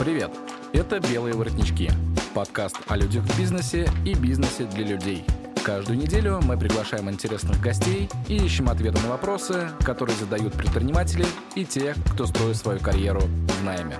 Привет! Это «Белые воротнички» – подкаст о людях в бизнесе и бизнесе для людей. Каждую неделю мы приглашаем интересных гостей и ищем ответы на вопросы, которые задают предприниматели и те, кто строит свою карьеру в найме.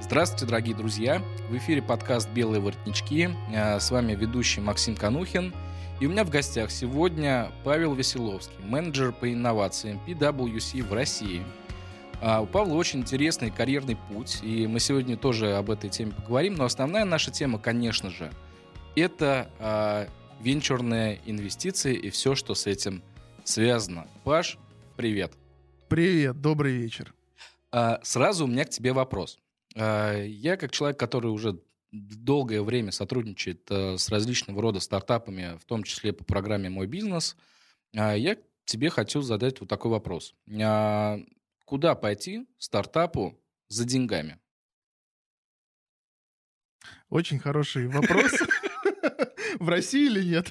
Здравствуйте, дорогие друзья! В эфире подкаст «Белые воротнички». А, с вами ведущий Максим Канухин – и у меня в гостях сегодня Павел Веселовский, менеджер по инновациям PwC в России. А у Павла очень интересный карьерный путь, и мы сегодня тоже об этой теме поговорим. Но основная наша тема, конечно же, это а, венчурные инвестиции и все, что с этим связано. Паш, привет. Привет, добрый вечер. А, сразу у меня к тебе вопрос. А, я как человек, который уже долгое время сотрудничает э, с различного рода стартапами, в том числе по программе «Мой бизнес», э, я тебе хочу задать вот такой вопрос. Э, куда пойти стартапу за деньгами? Очень хороший вопрос. В России или нет?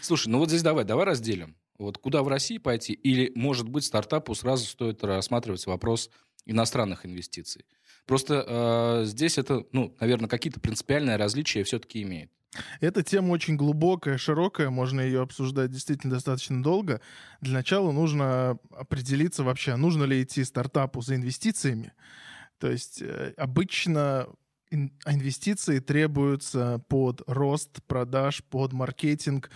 Слушай, ну вот здесь давай, давай разделим. Вот куда в России пойти? Или, может быть, стартапу сразу стоит рассматривать вопрос иностранных инвестиций? Просто э, здесь это, ну, наверное, какие-то принципиальные различия все-таки имеет. Эта тема очень глубокая, широкая, можно ее обсуждать действительно достаточно долго. Для начала нужно определиться вообще, нужно ли идти стартапу за инвестициями. То есть э, обычно инвестиции требуются под рост продаж, под маркетинг.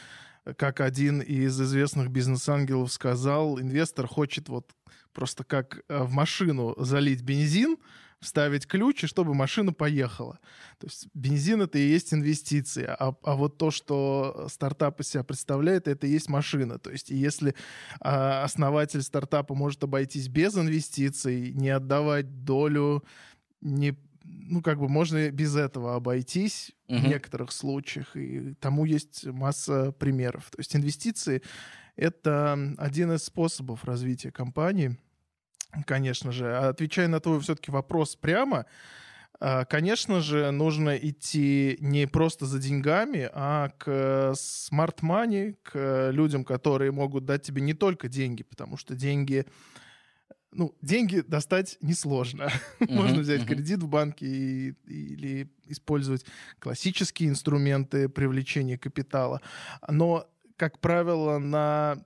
Как один из известных бизнес-ангелов сказал, инвестор хочет вот просто как э, в машину залить бензин, вставить ключ, и чтобы машина поехала. То есть бензин — это и есть инвестиции, а, а вот то, что стартап из себя представляет, это и есть машина. То есть если а, основатель стартапа может обойтись без инвестиций, не отдавать долю, не ну, как бы можно без этого обойтись uh-huh. в некоторых случаях, и тому есть масса примеров. То есть инвестиции — это один из способов развития компании — Конечно же. Отвечая на твой все-таки вопрос прямо, а, Конечно же, нужно идти не просто за деньгами, а к смарт-мани, к людям, которые могут дать тебе не только деньги, потому что деньги, ну, деньги достать несложно. Uh-huh, Можно взять uh-huh. кредит в банке и, или использовать классические инструменты привлечения капитала. Но, как правило, на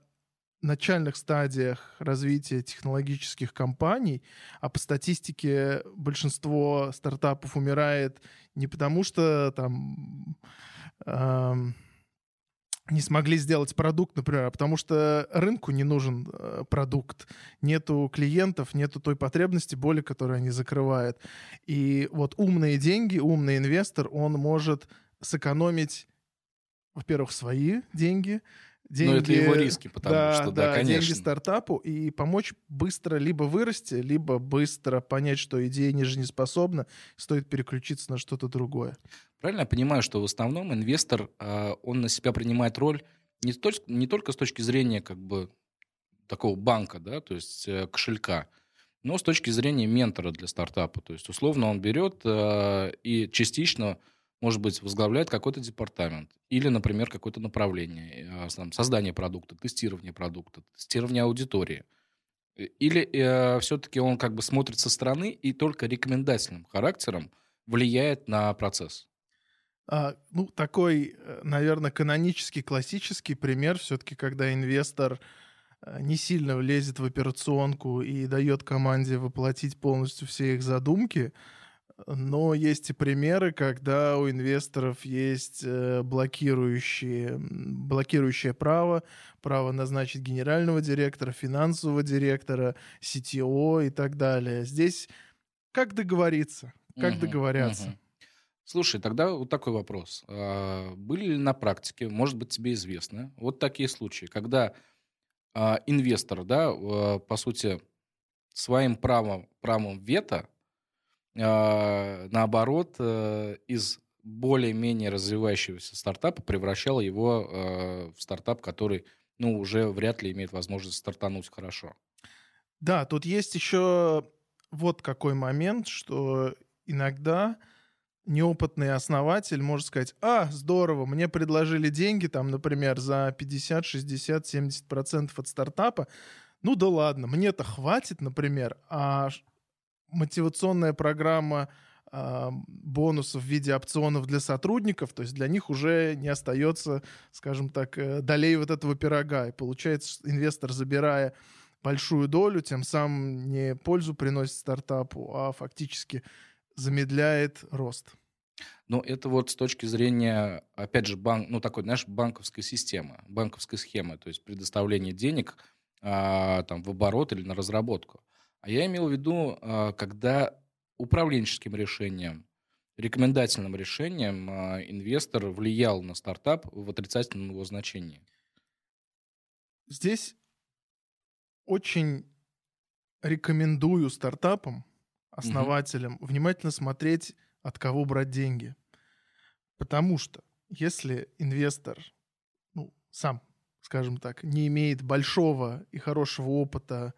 начальных стадиях развития технологических компаний, а по статистике большинство стартапов умирает не потому, что там э, не смогли сделать продукт, например, а потому что рынку не нужен э, продукт, нету клиентов, нету той потребности, боли, которую они закрывают. И вот умные деньги, умный инвестор, он может сэкономить, во-первых, свои деньги, деньги... Но это его риски, потому да, что, да, да, конечно. деньги стартапу и помочь быстро либо вырасти, либо быстро понять, что идея не жизнеспособна, стоит переключиться на что-то другое. Правильно я понимаю, что в основном инвестор, а, он на себя принимает роль не только, не только с точки зрения как бы такого банка, да, то есть э, кошелька, но с точки зрения ментора для стартапа. То есть, условно, он берет а, и частично может быть, возглавляет какой-то департамент или, например, какое-то направление, э, там, создание продукта, тестирование продукта, тестирование аудитории. Э, или э, все-таки он как бы смотрит со стороны и только рекомендательным характером влияет на процесс? А, ну, такой, э, наверное, канонический, классический пример все-таки, когда инвестор не сильно влезет в операционку и дает команде воплотить полностью все их задумки – но есть и примеры, когда у инвесторов есть э, блокирующие, блокирующее право, право назначить генерального директора, финансового директора, CTO и так далее. Здесь как договориться? Как угу, договорятся? Угу. Слушай, тогда вот такой вопрос. А, были ли на практике, может быть, тебе известно, вот такие случаи, когда а, инвестор, да, по сути, своим правом, правом вето наоборот, э, из более-менее развивающегося стартапа превращал его э, в стартап, который ну, уже вряд ли имеет возможность стартануть хорошо. Да, тут есть еще вот какой момент, что иногда неопытный основатель может сказать, а, здорово, мне предложили деньги, там, например, за 50, 60, 70 процентов от стартапа, ну да ладно, мне-то хватит, например, а мотивационная программа э, бонусов в виде опционов для сотрудников, то есть для них уже не остается, скажем так, э, долей вот этого пирога. И получается, инвестор, забирая большую долю, тем самым не пользу приносит стартапу, а фактически замедляет рост. Ну, это вот с точки зрения, опять же, банк, ну, такой, знаешь, банковской системы, банковской схемы, то есть предоставление денег а, там в оборот или на разработку. А я имел в виду, а, когда управленческим решением, рекомендательным решением а, инвестор влиял на стартап в отрицательном его значении. Здесь очень рекомендую стартапам, основателям, угу. внимательно смотреть, от кого брать деньги. Потому что если инвестор ну, сам, скажем так, не имеет большого и хорошего опыта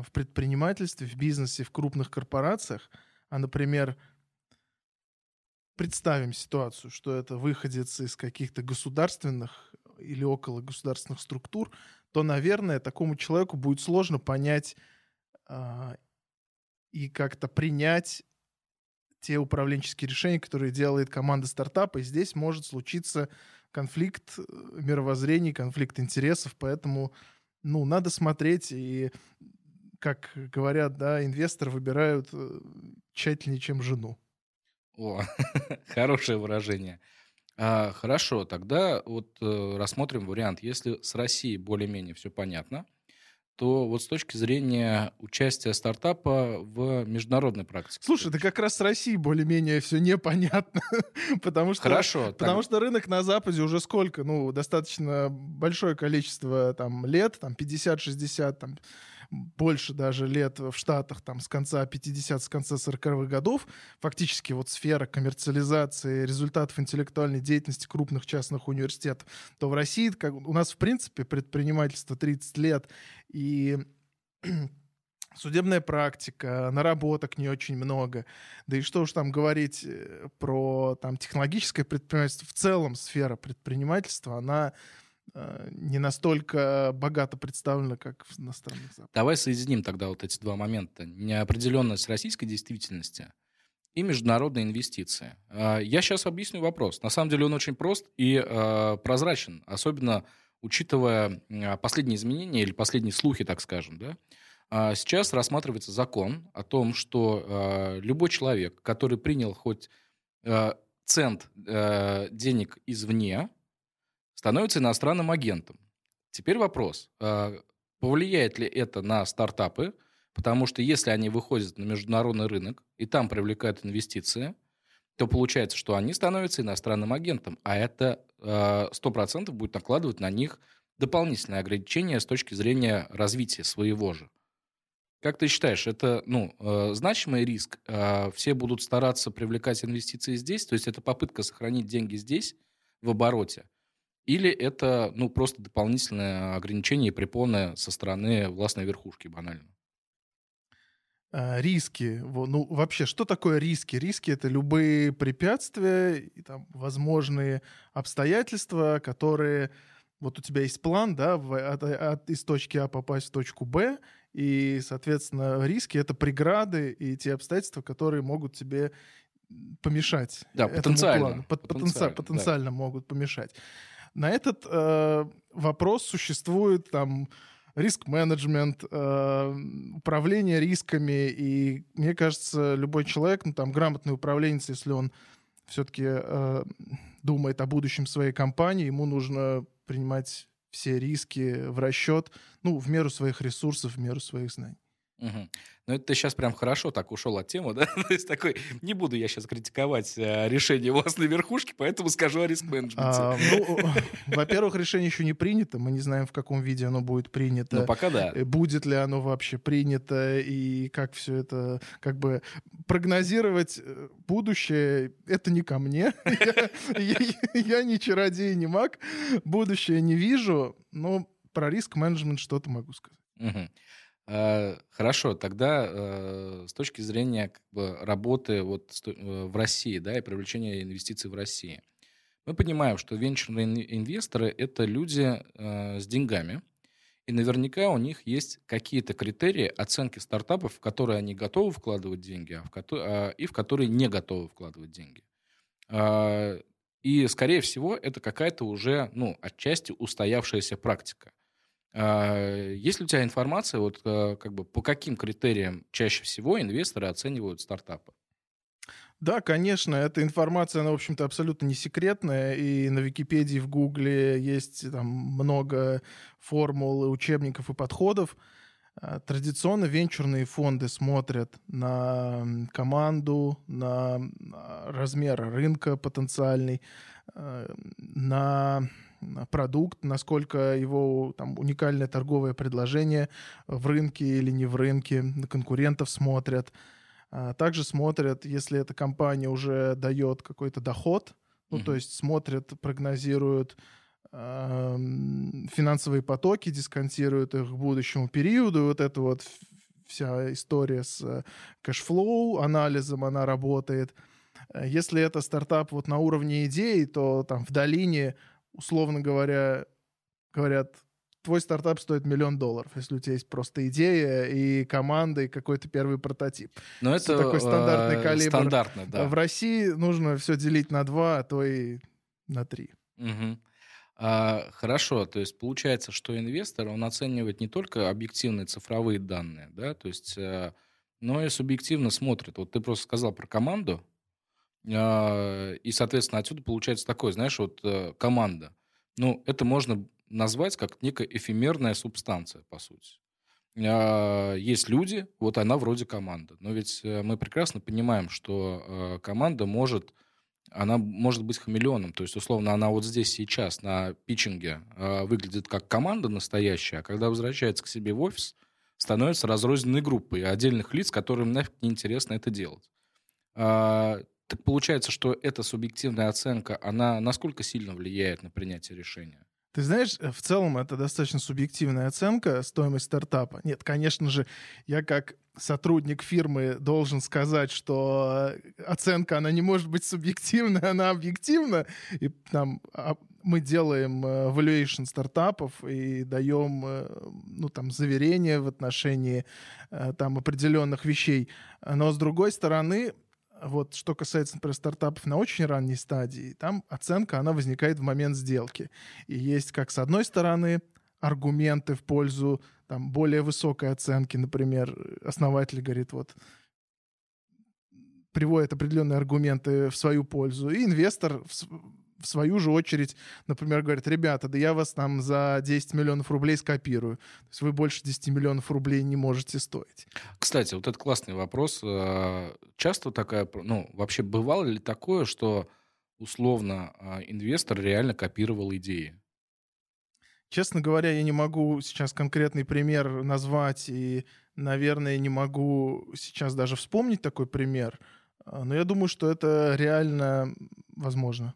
в предпринимательстве, в бизнесе, в крупных корпорациях, а, например, представим ситуацию, что это выходец из каких-то государственных или около государственных структур, то, наверное, такому человеку будет сложно понять э, и как-то принять те управленческие решения, которые делает команда стартапа. И здесь может случиться конфликт э, мировоззрений, конфликт интересов, поэтому ну, надо смотреть и как говорят, да, инвесторы выбирают э, тщательнее, чем жену. О, хорошее выражение. А, хорошо, тогда вот э, рассмотрим вариант. Если с Россией более-менее все понятно, то вот с точки зрения участия стартапа в международной практике. Слушай, да как раз с Россией более-менее все непонятно, потому что хорошо, потому так... что рынок на Западе уже сколько, ну достаточно большое количество там лет, там 50-60 там больше даже лет в Штатах, там, с конца 50 с конца 40-х годов, фактически вот сфера коммерциализации результатов интеллектуальной деятельности крупных частных университетов, то в России как, у нас, в принципе, предпринимательство 30 лет, и судебная практика, наработок не очень много. Да и что уж там говорить э, про там, технологическое предпринимательство. В целом сфера предпринимательства, она не настолько богато представлена, как в иностранных западах. Давай соединим тогда вот эти два момента. Неопределенность российской действительности и международные инвестиции. А, я сейчас объясню вопрос. На самом деле он очень прост и э, прозрачен, особенно учитывая последние изменения или последние слухи, так скажем. Да? А, сейчас рассматривается закон о том, что э, любой человек, который принял хоть цент денег извне, становится иностранным агентом. Теперь вопрос, а, повлияет ли это на стартапы, потому что если они выходят на международный рынок и там привлекают инвестиции, то получается, что они становятся иностранным агентом, а это 100% а, будет накладывать на них дополнительные ограничения с точки зрения развития своего же. Как ты считаешь, это ну, а, значимый риск? Все будут стараться привлекать инвестиции здесь, то есть это попытка сохранить деньги здесь в обороте, или это, ну, просто дополнительное ограничение и препоны со стороны властной верхушки, банально? А, риски. Ну, вообще, что такое риски? Риски — это любые препятствия и там возможные обстоятельства, которые... Вот у тебя есть план, да, от, от, из точки А попасть в точку Б, и, соответственно, риски — это преграды и те обстоятельства, которые могут тебе помешать. Да, потенциально. Плану. Потенциально, потенциально да. могут помешать. На этот э, вопрос существует там риск-менеджмент, э, управление рисками, и мне кажется, любой человек, ну там грамотный управленец, если он все-таки э, думает о будущем своей компании, ему нужно принимать все риски в расчет, ну, в меру своих ресурсов, в меру своих знаний. Угу. Ну, это ты сейчас прям хорошо так ушел от темы, да? То есть такой, не буду я сейчас критиковать э, решение властной верхушки, поэтому скажу о риск-менеджменте. А, ну, во-первых, решение еще не принято, мы не знаем, в каком виде оно будет принято. Ну, пока да. Э, будет ли оно вообще принято, и как все это, как бы, прогнозировать э, будущее, это не ко мне. Я не чародей, не маг, будущее не вижу, но про риск-менеджмент что-то могу сказать. Э, хорошо, тогда э, с точки зрения как бы, работы вот э, в России, да, и привлечения инвестиций в России, мы понимаем, что венчурные инвесторы это люди с деньгами, и наверняка у них есть какие-то критерии оценки стартапов, в которые они готовы вкладывать деньги, а в ко- а, и в которые не готовы вкладывать деньги. А, и, скорее всего, это какая-то уже, ну, отчасти устоявшаяся практика. А, есть ли у тебя информация, вот э, как бы по каким критериям чаще всего инвесторы оценивают стартапы? Да, конечно, эта информация, она, в общем-то, абсолютно не секретная, и на Википедии, в Гугле есть там много формул, учебников и подходов. А, традиционно венчурные фонды смотрят на команду, на размер рынка потенциальный, э, на продукт, насколько его там, уникальное торговое предложение в рынке или не в рынке, на конкурентов смотрят. А также смотрят, если эта компания уже дает какой-то доход, ну, mm-hmm. то есть смотрят, прогнозируют э, финансовые потоки, дисконтируют их к будущему периоду. Вот это вот вся история с э, cash flow, анализом она работает. Если это стартап вот на уровне идеи, то там в долине условно говоря, говорят, твой стартап стоит миллион долларов, если у тебя есть просто идея и команда, и какой-то первый прототип. Но это такой стандартный э, калибр. Стандартно, да. В России нужно все делить на два, а то и на три. Угу. А, хорошо, то есть получается, что инвестор, он оценивает не только объективные цифровые данные, да, то есть, э, но и субъективно смотрит. Вот ты просто сказал про команду, а, и, соответственно, отсюда получается такое, знаешь, вот э, команда. Ну, это можно назвать как некая эфемерная субстанция, по сути. А, есть люди, вот она вроде команда. Но ведь э, мы прекрасно понимаем, что э, команда может, она может быть хамелеоном. То есть, условно, она вот здесь сейчас на питчинге выглядит как команда настоящая, а когда возвращается к себе в офис, становится разрозненной группой отдельных лиц, которым нафиг неинтересно это делать. А, так получается, что эта субъективная оценка, она насколько сильно влияет на принятие решения? Ты знаешь, э, в целом это достаточно субъективная оценка стоимости стартапа. Нет, конечно же, я как сотрудник фирмы должен сказать, что оценка, она не может быть субъективной, она объективна. И там а, мы делаем э, valuation стартапов и даем, э, ну, там, заверения в отношении там определенных вещей. Но, с другой стороны, вот что касается, например, стартапов на очень ранней стадии, там оценка, она возникает в момент сделки. И есть как с одной стороны аргументы в пользу там, более высокой оценки, например, основатель говорит, вот приводит определенные аргументы в свою пользу, и инвестор в свою же очередь, например, говорит, ребята, да я вас там за 10 миллионов рублей скопирую. То есть вы больше 10 миллионов рублей не можете стоить. Кстати, вот это классный вопрос. А, часто такая, ну, вообще бывало ли такое, что условно а, инвестор реально копировал идеи? Честно говоря, я не могу сейчас конкретный пример назвать, и, наверное, не могу сейчас даже вспомнить такой пример. А, но я думаю, что это реально возможно.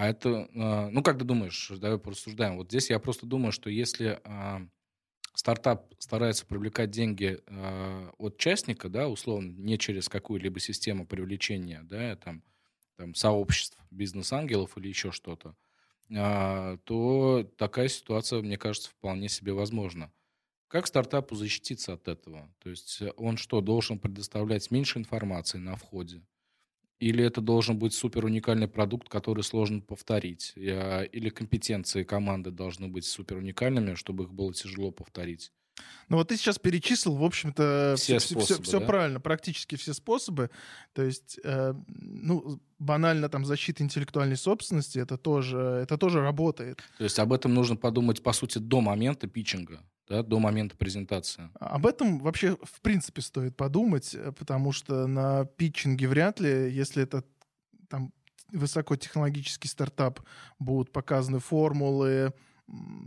А это, а, ну, как ты думаешь, давай порассуждаем. Вот здесь я просто думаю, что если а, стартап старается привлекать деньги а, от частника, да, условно, не через какую-либо систему привлечения, да, там, там сообществ, бизнес-ангелов или еще что-то, то такая ситуация, мне кажется, вполне себе возможна. Как стартапу защититься от этого? То есть он что, должен предоставлять меньше информации на входе? Или это должен быть супер уникальный продукт, который сложно повторить? Или компетенции команды должны быть супер уникальными, чтобы их было тяжело повторить? Ну вот ты сейчас перечислил, в общем-то, все, все, способы, все, все да? правильно, практически все способы. То есть, э, ну, банально там защита интеллектуальной собственности, это тоже, это тоже работает. То есть об этом нужно подумать, по сути, до момента питчинга да, до момента презентации. Об этом вообще в принципе стоит подумать, э, потому что на питчинге вряд ли, если это там высокотехнологический стартап, будут показаны формулы,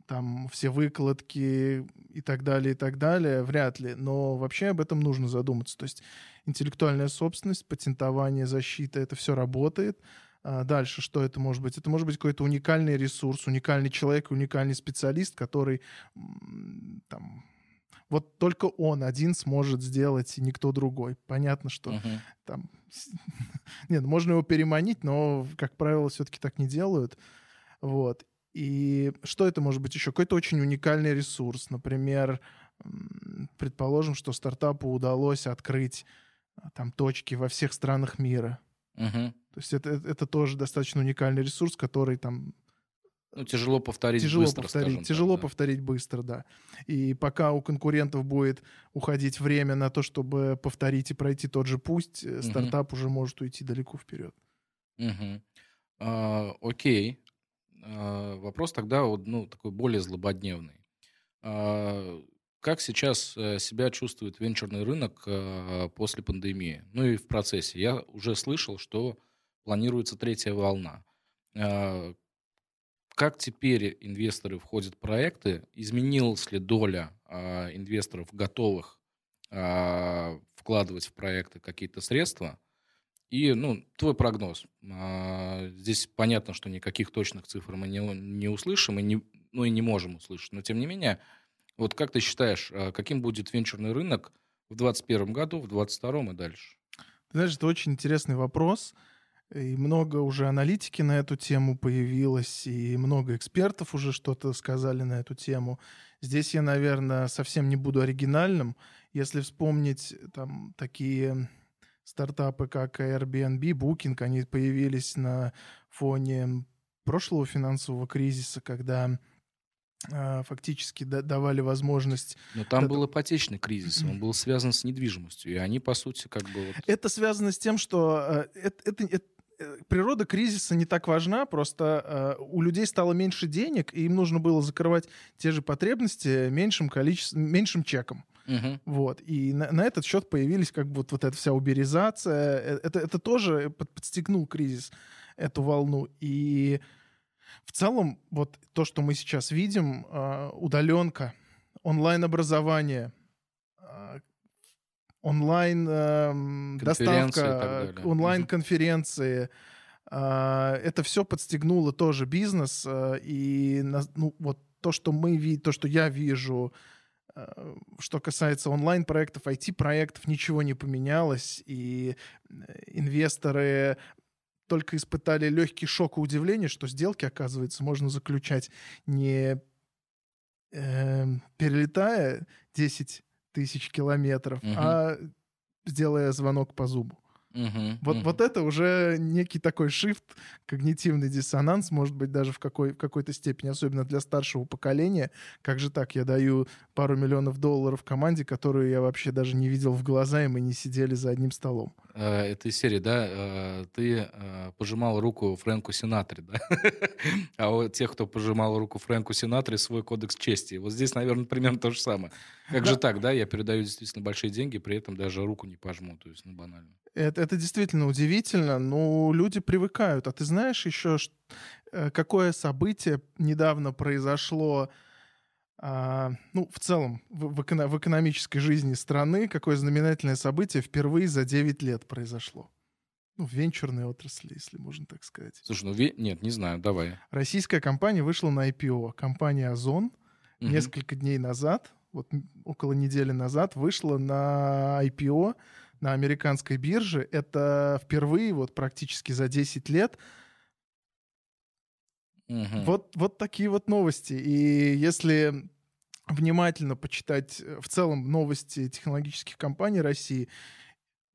там все выкладки и так далее, и так далее, вряд ли. Но вообще об этом нужно задуматься. То есть интеллектуальная собственность, патентование, защита, это все работает. А дальше что это может быть? Это может быть какой-то уникальный ресурс, уникальный человек, уникальный специалист, который там, вот только он один сможет сделать, и никто другой. Понятно, что Мгм. там... Нет, можно его переманить, но, как правило, все-таки так не делают. Вот. И что это может быть еще? Какой-то очень уникальный ресурс. Например, предположим, что стартапу удалось открыть а, там точки во всех странах мира. Мгм. То есть это, это тоже достаточно уникальный ресурс, который там Ну, тяжело повторить тяжело быстро, повторить, так, тяжело да. повторить быстро, да. И пока у конкурентов будет уходить время на то, чтобы повторить и пройти тот же путь, Мгм. стартап уже может уйти далеко вперед. Мгм. А, окей. А, вопрос тогда вот, ну, такой более злободневный. А, как сейчас э, себя чувствует венчурный рынок э, после пандемии? Ну и в процессе. Я уже слышал, что планируется третья волна. А, как теперь инвесторы входят в проекты? Изменилась ли доля а, инвесторов, готовых а, вкладывать в проекты какие-то средства? И, ну, твой прогноз. Здесь понятно, что никаких точных цифр мы не, услышим, и не, ну и не можем услышать. Но, тем не менее, вот как ты считаешь, каким будет венчурный рынок в 2021 году, в 2022 и дальше? Ты знаешь, это очень интересный вопрос. И много уже аналитики на эту тему появилось, и много экспертов уже что-то сказали на эту тему. Здесь я, наверное, совсем не буду оригинальным. Если вспомнить там такие стартапы, как Airbnb, Booking, они появились на фоне прошлого финансового кризиса, когда а, фактически да- давали возможность Но там был ипотечный кризис, он был связан с недвижимостью, и они, по сути, как бы... Вот... Это связано с тем, что э, это, это- это- природа кризиса не так важна, просто э, у людей стало меньше денег, и им нужно было закрывать те же потребности меньшим количеством, меньшим чеком. Мгм. Вот. И на, на этот счет появились как бы вот, вот эта вся уберизация. Э, Это, это тоже под- подстегнул кризис, эту волну. И в целом вот то, что мы сейчас видим, э, удаленка, онлайн-образование, э, онлайн Конференции и доставка, так э, далее. онлайн-конференции. э, Это все подстегнуло тоже бизнес. э, И на- ну, вот то, что мы видим, то, что я вижу, э, что касается онлайн-проектов, IT-проектов, ничего не поменялось, и э, инвесторы только испытали легкий шок и удивление, что сделки, оказывается, можно заключать не эм, перелетая 10 тысяч километров, Мгм. а сделая звонок по зубу. Мгм. Вот, Мгм. вот это уже некий такой shift, когнитивный диссонанс, может быть, даже в, какой, в какой-то степени, особенно для старшего поколения. Как же так, я даю пару миллионов долларов команде, которую я вообще даже не видел в глаза, и мы не сидели за одним столом. Э, этой серии, да, э, ты э, пожимал руку Фрэнку Синатре, да? А у тех, кто пожимал руку Фрэнку Синатре, свой кодекс чести. Вот здесь, наверное, примерно то же самое. Как же так, да? Я передаю действительно большие деньги, при этом даже руку не пожму, то есть, ну, банально. Это, это действительно удивительно, но люди привыкают. А ты знаешь еще, э, какое событие недавно произошло, а, ну, в целом, в, в эко- в экономической жизни страны, какое знаменательное событие впервые за 9 лет произошло? Ну, в венчурной отрасли, если можно так сказать. Слушай, ну, ве- нет, не знаю, давай. Российская компания вышла на IPO. Компания Озон Мгм. несколько дней назад, вот около недели назад, вышла на IPO на американской бирже. Это впервые вот практически за 10 лет. Мгм. Вот, вот такие вот новости. И если внимательно почитать э, в целом новости технологических компаний России,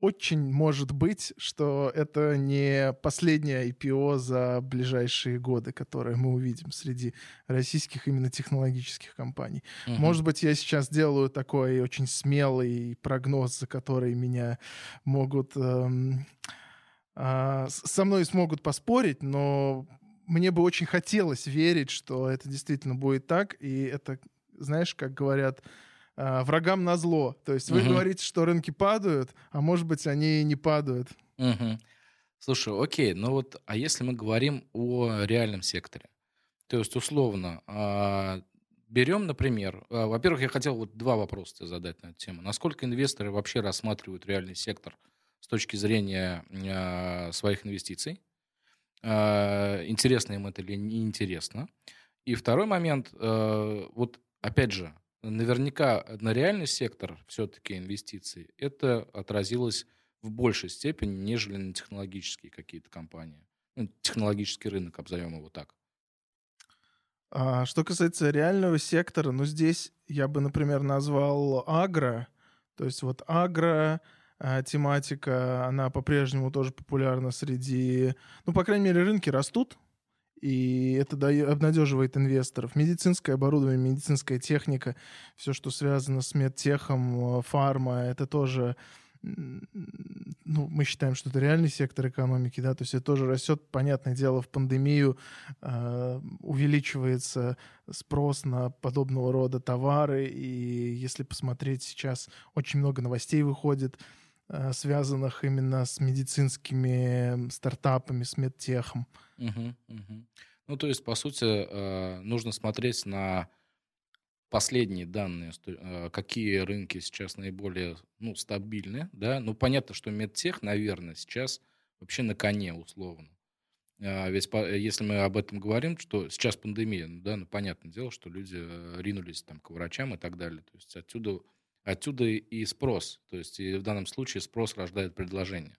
очень может быть, что это не последнее IPO за ближайшие годы, которое мы увидим среди российских именно технологических компаний. Мгм. Может быть, я сейчас делаю такой очень смелый прогноз, за который меня могут... эм, с- со мной смогут поспорить, но мне бы очень хотелось верить, что это действительно будет так, и это, знаешь, как говорят, а, врагам на зло. То есть вы Мгм. говорите, что рынки падают, а может быть, они и не падают. Мгм. Слушай, окей, ну вот, а если мы говорим о реальном секторе? То есть, условно, а, берем, например, а, во-первых, я хотел вот два вопроса тебе задать на эту тему. Насколько инвесторы вообще рассматривают реальный сектор с точки зрения а, своих инвестиций? А, Интересно им это или неинтересно? И второй момент, э, вот опять же, наверняка на реальный сектор все-таки инвестиций это отразилось в большей степени, нежели на технологические какие-то компании. Ну, технологический рынок, обзовем его так. А, что касается реального сектора, ну здесь я бы, например, назвал агро. То есть вот агро а, тематика, она по-прежнему тоже популярна среди... Ну, по крайней мере, рынки растут, и это обнадеживает инвесторов. Медицинское оборудование, медицинская техника, все, что связано с медтехом, фарма, это тоже ну, мы считаем, что это реальный сектор экономики, да, то есть это тоже растет, понятное дело, в пандемию э, увеличивается спрос на подобного рода товары, и если посмотреть сейчас, очень много новостей выходит, э, связанных именно с медицинскими стартапами, с медтехом. Угу, угу. Ну, то есть, по сути, э, нужно смотреть на последние данные, э, какие рынки сейчас наиболее ну, стабильны, да, ну, понятно, что медтех, наверное, сейчас вообще на коне, условно. А, ведь если мы об этом говорим, что сейчас пандемия, ну, да, ну, понятное дело, что люди э, ринулись там к врачам и так далее. То есть отсюда, отсюда и спрос. То есть и в данном случае спрос рождает предложение.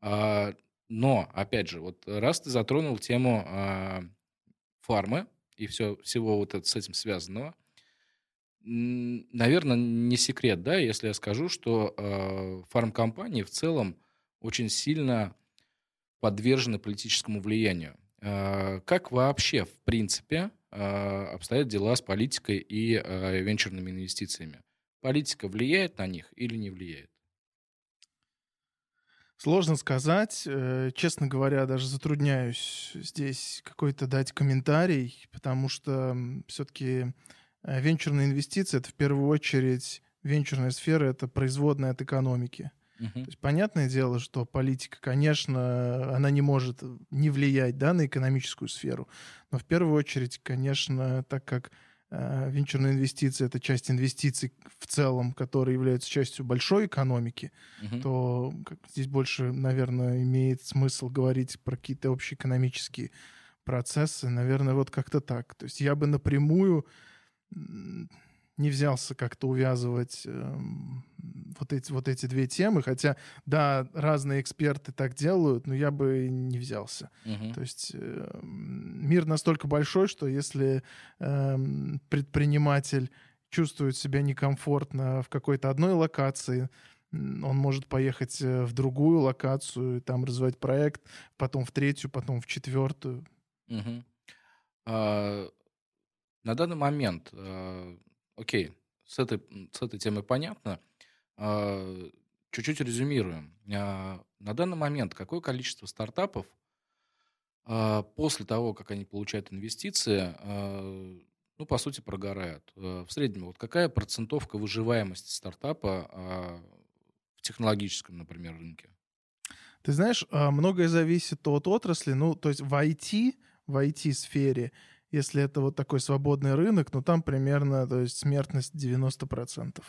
А, но, опять же, вот раз ты затронул тему а, фармы и все, всего вот это, с этим связанного, наверное, не секрет, да, если я скажу, что э, фармкомпании в целом очень сильно подвержены политическому влиянию. Как вообще, в принципе, обстоят дела с политикой и венчурными инвестициями? Политика влияет на них или не влияет? Сложно сказать. Э, честно говоря, даже затрудняюсь здесь какой-то дать комментарий, потому что все-таки Э, венчурные инвестиции — это в первую очередь венчурная сфера — это производная от экономики. Uh-huh. То есть понятное дело, что политика, конечно, она не может не влиять да, на экономическую сферу, но в первую очередь, конечно, так как венчурные инвестиции — это часть инвестиций в целом, которые являются частью большой экономики, uh-huh. то как, здесь больше, наверное, имеет смысл говорить про какие-то общеэкономические процессы. Наверное, вот как-то так. То есть я бы напрямую не взялся как-то увязывать э, вот, эти, вот эти две темы, хотя, да, разные эксперты так делают, но я бы не взялся. Uh-huh. То есть э, мир настолько большой, что если э, предприниматель чувствует себя некомфортно в какой-то одной локации, он может поехать э, в другую локацию, там развивать проект, потом в третью, потом в четвертую. Uh-huh. А на данный момент, э, окей, с этой, с этой темой понятно. Э, чуть-чуть резюмируем. Э, на данный момент какое количество стартапов э, после того, как они получают инвестиции, ну, по сути, прогорают? В среднем, вот какая процентовка выживаемости стартапа в технологическом, например, рынке? Ты знаешь, многое зависит от отрасли. Ну, то есть в IT, в IT-сфере – если это вот такой свободный рынок, ну там примерно, то есть смертность 90%,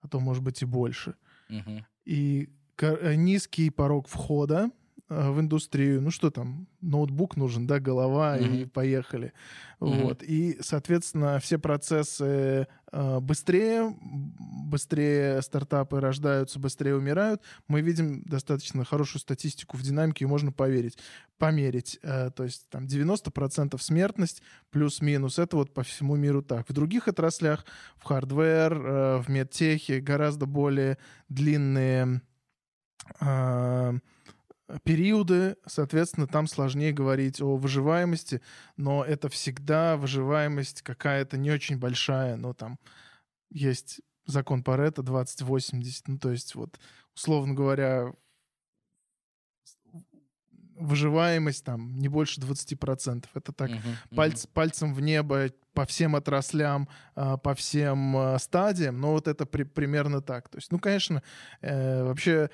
а то может быть и больше. Угу. И э, низкий порог входа, в индустрию. Ну что там, ноутбук нужен, да, голова mm-hmm. и поехали. Mm-hmm. Вот. И, соответственно, все процессы э, быстрее, быстрее стартапы рождаются, быстрее умирают. Мы видим достаточно хорошую статистику в динамике, и можно поверить, померить. Э, то есть там 90% смертность плюс-минус. Это вот по всему миру так. В других отраслях, в hardware, э, в медтехе гораздо более длинные э, периоды, соответственно, там сложнее говорить о выживаемости, но это всегда выживаемость какая-то не очень большая, но там есть закон Паретта 2080, ну то есть вот, условно говоря, выживаемость там не больше 20%. Это так uh-huh, пальц, пальцем в небо по всем отраслям, а, по всем а, стадиям, но вот это при, примерно так. То есть, ну, конечно, э, вообще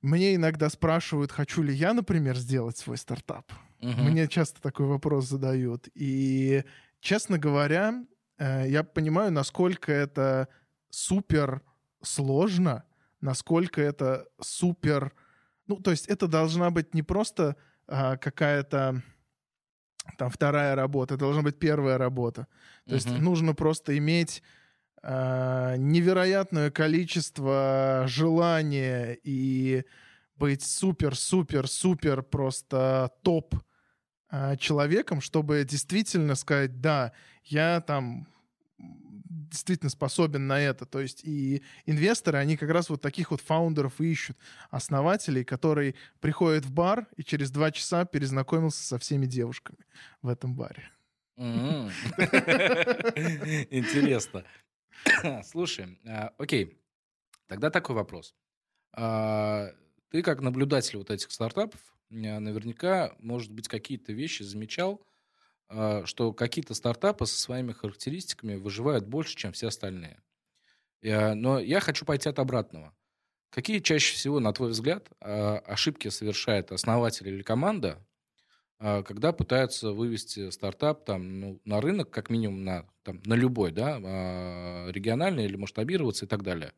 мне иногда спрашивают, хочу ли я, например, сделать свой стартап. Угу. Мне часто такой вопрос задают. И, честно говоря, э, я понимаю, насколько это супер сложно, насколько это супер... Ну, то есть это должна быть не просто а, какая-то там вторая работа, это должна быть первая работа. То uh-huh. есть нужно просто иметь невероятное количество желания и быть супер-супер-супер просто топ э, человеком, чтобы действительно сказать, да, я там действительно способен на это. То есть и инвесторы, они как раз вот таких вот фаундеров ищут, основателей, которые приходят в бар и через два часа перезнакомился со всеми девушками в этом баре. Интересно. Слушай, а, окей, тогда такой вопрос. А, ты как наблюдатель вот этих стартапов, наверняка, может быть, какие-то вещи замечал, а, что какие-то стартапы со своими характеристиками выживают больше, чем все остальные. Но я хочу пойти от обратного. Какие чаще всего, на твой взгляд, ошибки совершает основатель или команда, когда пытаются вывести стартап там, ну, на рынок, как минимум на, там, на любой, да, региональный или масштабироваться и так далее?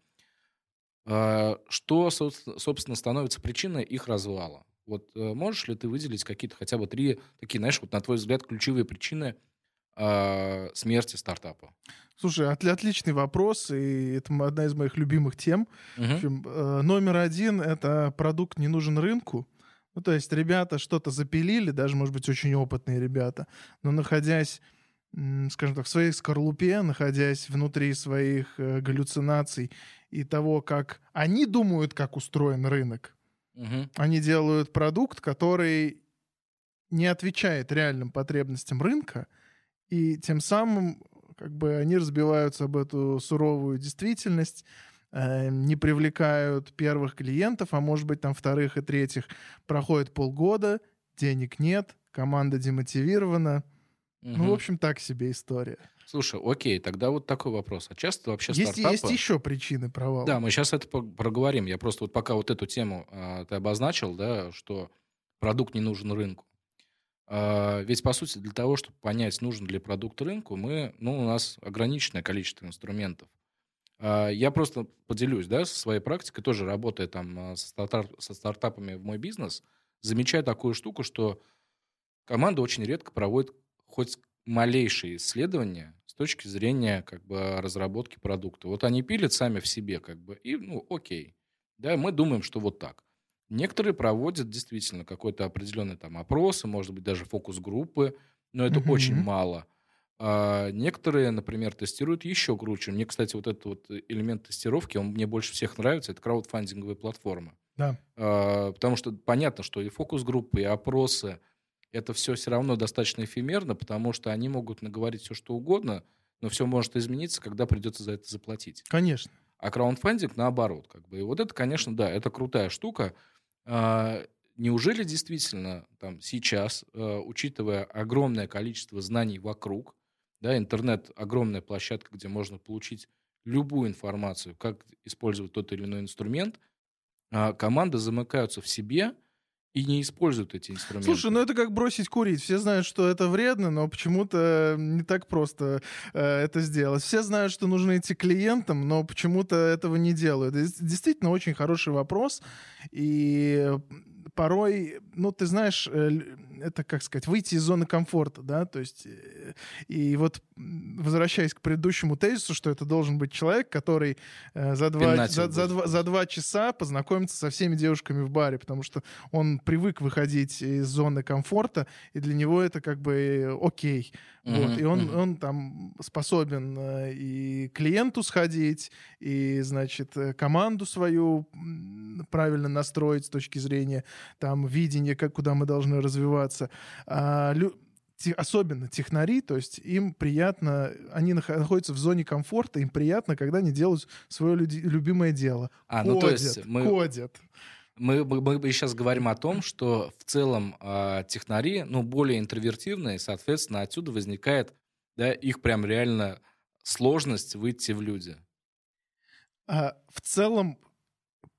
Что, собственно, становится причиной их развала? Вот э, можешь ли ты выделить какие-то хотя бы три такие, знаешь, вот на твой взгляд, ключевые причины э, смерти стартапа? Слушай, от, отличный вопрос, и это одна из моих любимых тем. Угу. В общем, э, номер один — это продукт не нужен рынку. Ну, то есть ребята что-то запилили, даже, может быть, очень опытные ребята, но находясь скажем так, в своей скорлупе, находясь внутри своих э, галлюцинаций и того, как они думают, как устроен рынок, Угу. Они делают продукт, который не отвечает реальным потребностям рынка, и тем самым как бы они разбиваются об эту суровую действительность, не привлекают первых клиентов, а может быть там вторых и третьих. Проходит полгода, денег нет, команда демотивирована. Угу. Ну, в общем, так себе история. Слушай, окей, тогда вот такой вопрос. А часто вообще есть, стартапы... Есть еще причины провала. Да, мы сейчас это проговорим. Я просто вот пока вот эту тему а, ты обозначил, да, что продукт не нужен рынку. А, ведь, по сути, для того, чтобы понять, нужен ли продукт рынку, мы, ну, у нас ограниченное количество инструментов. А, я просто поделюсь, да, со своей практикой, тоже работая там а, со, стартап, со стартапами в мой бизнес, замечаю такую штуку, что команда очень редко проводит хоть малейшие исследования точки зрения как бы разработки продукта. Вот они пилят сами в себе как бы, и ну окей. Да, мы думаем, что вот так. Некоторые проводят действительно какой-то определенный там опрос, может быть даже фокус-группы, но это mm-hmm. очень мало. А некоторые, например, тестируют еще круче. Мне, кстати, вот этот вот элемент тестировки, он мне больше всех нравится, это краудфандинговые платформы. Да. А, потому что понятно, что и фокус-группы, и опросы, это все все равно достаточно эфемерно, потому что они могут наговорить все, что угодно, но все может измениться, когда придется за это заплатить. Конечно. А краундфандинг наоборот. Как бы. И вот это, конечно, да, это крутая штука. А, неужели действительно там, сейчас, а, учитывая огромное количество знаний вокруг, да, интернет — огромная площадка, где можно получить любую информацию, как использовать тот или иной инструмент, а, команды замыкаются в себе — и не используют эти инструменты. Слушай, ну это как бросить курить. Все знают, что это вредно, но почему-то не так просто э, это сделать. Все знают, что нужно идти клиентам, но почему-то этого не делают. Это действительно очень хороший вопрос. И порой, ну, ты знаешь, э, это, как сказать, выйти из зоны комфорта, да, то есть, э, и вот, возвращаясь к предыдущему тезису, что это должен быть человек, который э, за два, за, за, два, за два часа познакомится со всеми девушками в баре, потому что он привык выходить из зоны комфорта, и для него это как бы окей. Mm-hmm. Вот, и он, mm-hmm. он там способен и клиенту сходить, и, значит, команду свою правильно настроить с точки зрения там видение, как, куда мы должны развиваться. А, лю особенно технари, то есть им приятно, они находятся в зоне комфорта, им приятно, когда они делают свое любимое дело. А, кодят, ну то есть мы... кодят. Мы, мы, мы сейчас говорим о том, что в целом э, технари, ну, более интровертивные, соответственно, отсюда возникает, да, их прям реально сложность выйти в люди. А, в целом,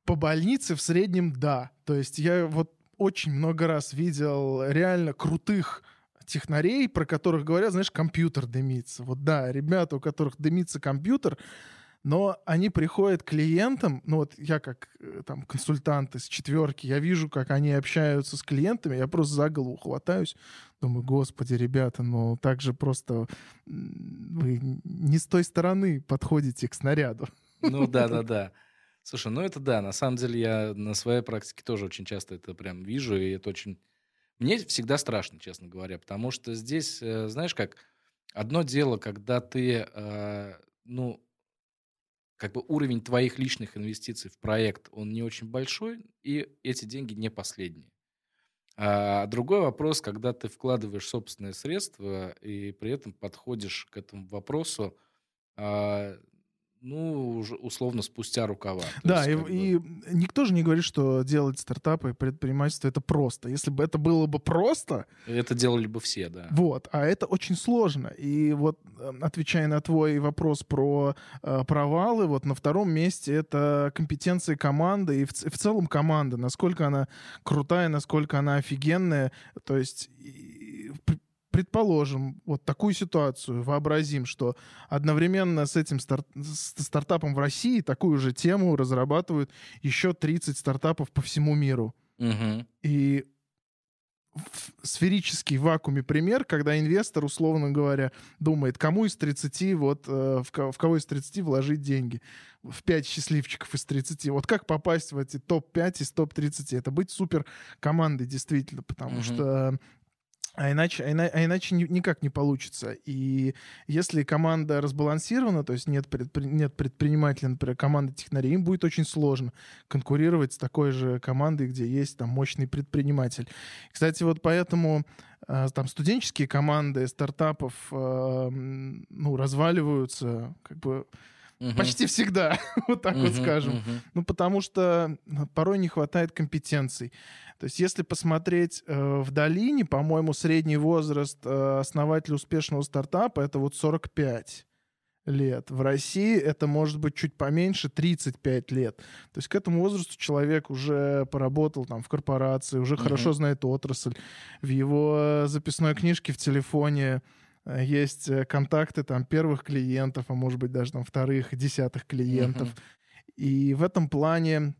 по больнице в среднем да. То есть я вот очень много раз видел реально крутых технарей, про которых говорят, знаешь, компьютер дымится. Вот да, ребята, у которых дымится компьютер, но они приходят к клиентам, ну вот я как э, там консультант из четверки, я вижу, как они общаются с клиентами, я просто за голову хватаюсь, думаю, господи, ребята, ну так же просто вы не с той стороны подходите к снаряду. Ну да, да, да. Слушай, ну это да, на самом деле я на своей практике тоже очень часто это прям вижу, и это очень... Мне всегда страшно, честно говоря, потому что здесь, э, знаешь как, одно дело, когда ты, э, ну, как бы уровень твоих личных инвестиций в проект, он не очень большой, и эти деньги не последние. А другой вопрос, когда ты вкладываешь собственные средства и при этом подходишь к этому вопросу а, ну, уже условно спустя рукава. Да, есть, и, бы... и никто же не говорит, что делать стартапы и предпринимательство это просто. Если бы это было бы просто... Это делали бы все, да. Вот, а это очень сложно. И вот, эм, отвечая на твой вопрос про э, провалы, вот на втором месте это компетенции команды и в, в целом команда, насколько она крутая, насколько она офигенная. То есть предположим, вот такую ситуацию, вообразим, что одновременно с этим стар с стартапом в России такую же тему разрабатывают еще 30 стартапов по всему миру. Угу. И в сферический вакууме пример, когда инвестор, условно говоря, думает, кому из 30, вот, э, в, в кого из 30 вложить деньги. В 5 счастливчиков из 30. Вот как попасть в эти топ-5 из топ-30? Это быть супер командой, действительно, потому угу. что а иначе, а, а иначе никак не получится. И если команда разбалансирована, то есть нет, предпри, нет предпринимателя, например, команды технарей, им будет очень сложно конкурировать с такой же командой, где есть там мощный предприниматель. Кстати, вот поэтому э, там студенческие команды стартапов э, ну, разваливаются как бы Угу. Почти всегда, вот так угу, вот скажем. Угу. Ну, потому что порой не хватает компетенций. То есть, если посмотреть э, в долине, по-моему, средний возраст э, основателя успешного стартапа это вот 45 лет. В России это может быть чуть поменьше, 35 лет. То есть к этому возрасту человек уже поработал там в корпорации, уже mm хорошо знает отрасль. В его записной книжке в телефоне э, есть э, контакты там первых клиентов, а может быть даже там вторых, десятых клиентов. И в этом плане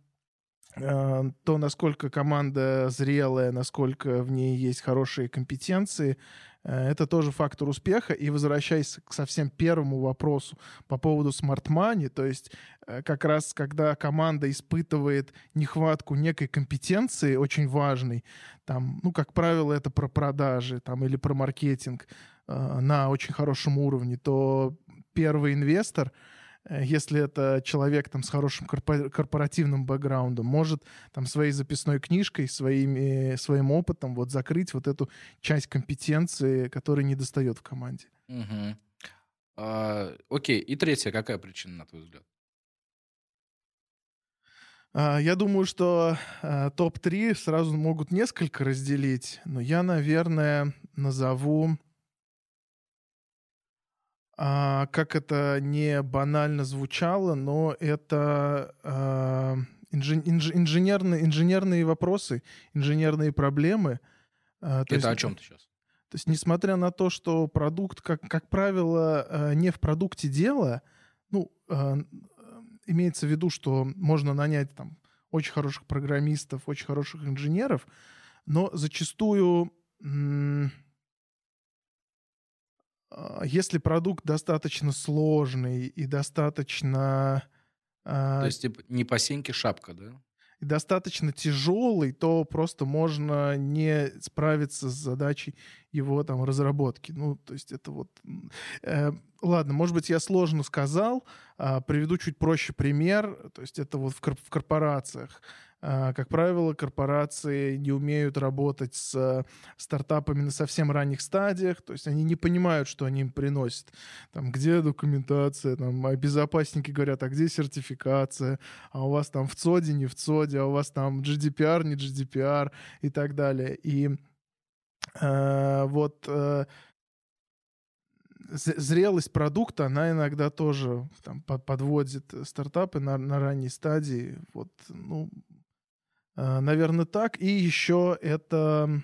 Э, то, насколько команда зрелая, насколько в ней есть хорошие компетенции, э, это тоже фактор успеха. И возвращаясь к совсем первому вопросу по поводу smart money, то есть э, как раз когда команда испытывает нехватку некой компетенции, очень важной, там, ну, как правило, это про продажи там, или про маркетинг на очень хорошем уровне, то первый инвестор — Э, если это человек там с хорошим корпоративным бэкграундом, может там своей записной книжкой, своими, своим опытом вот закрыть вот эту часть компетенции, которая не достает в команде. Угу. А, окей, и третья, какая причина, на твой взгляд? А, я думаю, что а, топ-3 сразу могут несколько разделить, но я, наверное, назову а, как это не банально звучало, но это а, инж, инж, инженерные, инженерные вопросы, инженерные проблемы. А, это есть, о чем ты сейчас? То есть, несмотря на то, что продукт, как, как правило, не в продукте дело, ну, имеется в виду, что можно нанять там очень хороших программистов, очень хороших инженеров, но зачастую а, если продукт достаточно сложный и достаточно... То есть типа, не по сеньке шапка, да? И достаточно тяжелый, то просто можно не справиться с задачей его там разработки. Ну, то есть это вот... Э, ладно, может быть, я сложно сказал. Э, приведу чуть проще пример. То есть это вот в, в корпорациях. А, как правило, корпорации не умеют работать с стартапами на совсем ранних стадиях, то есть они не понимают, что они им приносят. Там, где документация, там, а безопасники говорят, а где сертификация, а у вас там в ЦОДе, не в ЦОДе, а у вас там GDPR, не GDPR и так далее. И э, вот э, зрелость продукта, она иногда тоже там, подводит стартапы на, на ранней стадии. Вот, ну, Э, Наверное, так. И еще это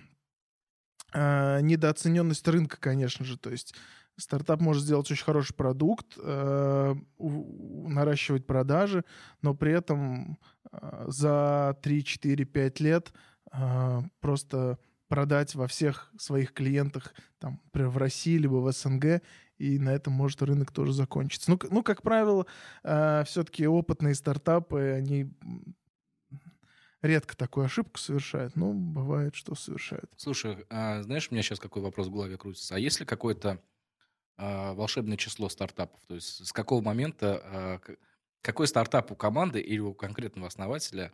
э, недооцененность рынка, конечно же. То есть стартап может сделать очень хороший продукт, э, наращивать продажи, но при этом э, за 3, 4, 5 лет э, просто продать во всех своих клиентах, там, например, в России либо в СНГ, и на этом может рынок тоже закончиться. Ну, ну как правило, э, все-таки опытные стартапы, они редко такую ошибку совершают, но бывает, что совершают. Слушай, а знаешь, у меня сейчас какой вопрос в голове крутится? А есть ли какое-то а, волшебное число стартапов? То есть с какого момента, а, какой стартап у команды или у конкретного основателя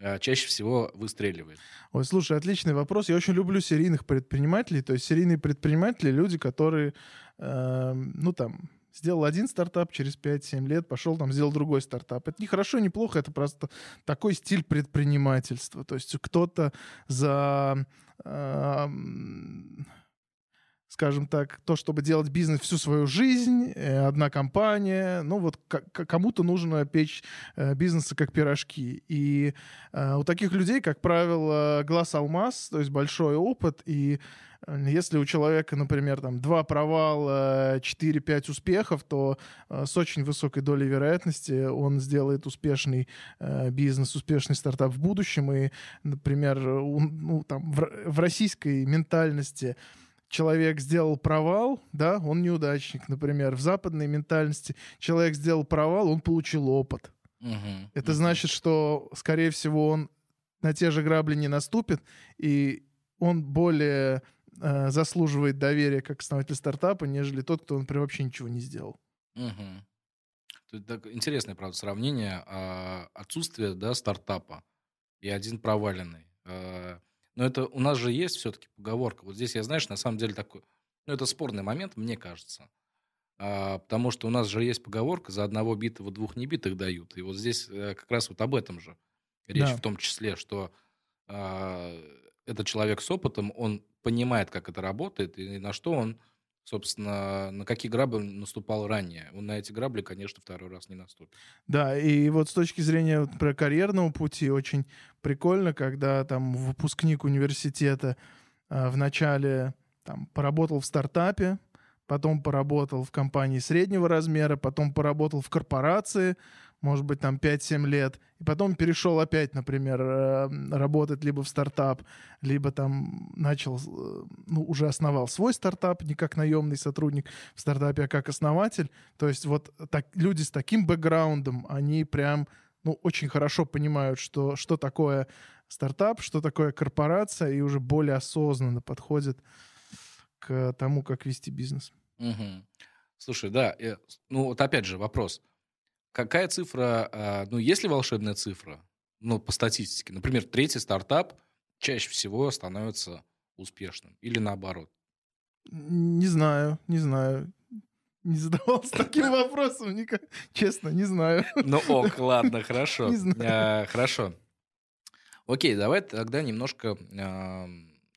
а, чаще всего выстреливает? Ой, слушай, отличный вопрос. Я очень люблю серийных предпринимателей. То есть серийные предприниматели — люди, которые, э, ну там, сделал один стартап, через 5-7 лет пошел там, сделал другой стартап. Это не хорошо, не плохо, это просто такой стиль предпринимательства. То есть кто-то за... Э, скажем так, то, чтобы делать бизнес всю свою жизнь, э, одна компания, ну вот кому-то нужно печь э, бизнесы как пирожки. И э, у таких людей, как правило, глаз алмаз, то есть большой опыт, и если у человека, например, там два провала, 4-5 успехов, то с очень высокой долей вероятности он сделает успешный бизнес, успешный стартап в будущем. И, например, ну, там, в, в российской ментальности человек сделал провал, да, он неудачник, например. В западной ментальности человек сделал провал, он получил опыт. Угу, Это угу. значит, что, скорее всего, он на те же грабли не наступит, и он более э, заслуживает доверия как основатель стартапа, нежели тот, кто, например, вообще ничего не сделал. Угу. Тут так, интересное, правда, сравнение. А, отсутствие да, стартапа и один проваленный. А, но это у нас же есть все-таки поговорка. Вот здесь я, знаешь, на самом деле такой... Ну, это спорный момент, мне кажется. А, потому что у нас же есть поговорка, за одного битого двух небитых дают. И вот здесь э, как раз вот об этом же речь да. в том числе, что а, этот человек с опытом, он понимает, как это работает, и на что он собственно, на какие грабли он наступал ранее. Он на эти грабли, конечно, второй раз не наступит. Да, и вот с точки зрения вот, про карьерного пути очень прикольно, когда там выпускник университета э, в начале там, поработал в стартапе, потом поработал в компании среднего размера, потом поработал в корпорации, может быть, там 5-7 лет, и потом перешел опять, например, э, работать либо в стартап, либо там начал, э, ну, уже основал свой стартап, не как наемный сотрудник в стартапе, а как основатель. То есть вот так, люди с таким бэкграундом, они прям, ну, очень хорошо понимают, что, что такое стартап, что такое корпорация, и уже более осознанно подходят к тому, как вести бизнес. Угу. Слушай, да, ну вот опять же вопрос – какая цифра, а, ну, есть ли волшебная цифра, ну, по статистике? Например, третий стартап чаще всего становится успешным или наоборот? Не знаю, не знаю. Не задавался таким вопросом, никак. честно, не знаю. Ну ок, ладно, хорошо. Не знаю. А, хорошо. Окей, давай тогда немножко а,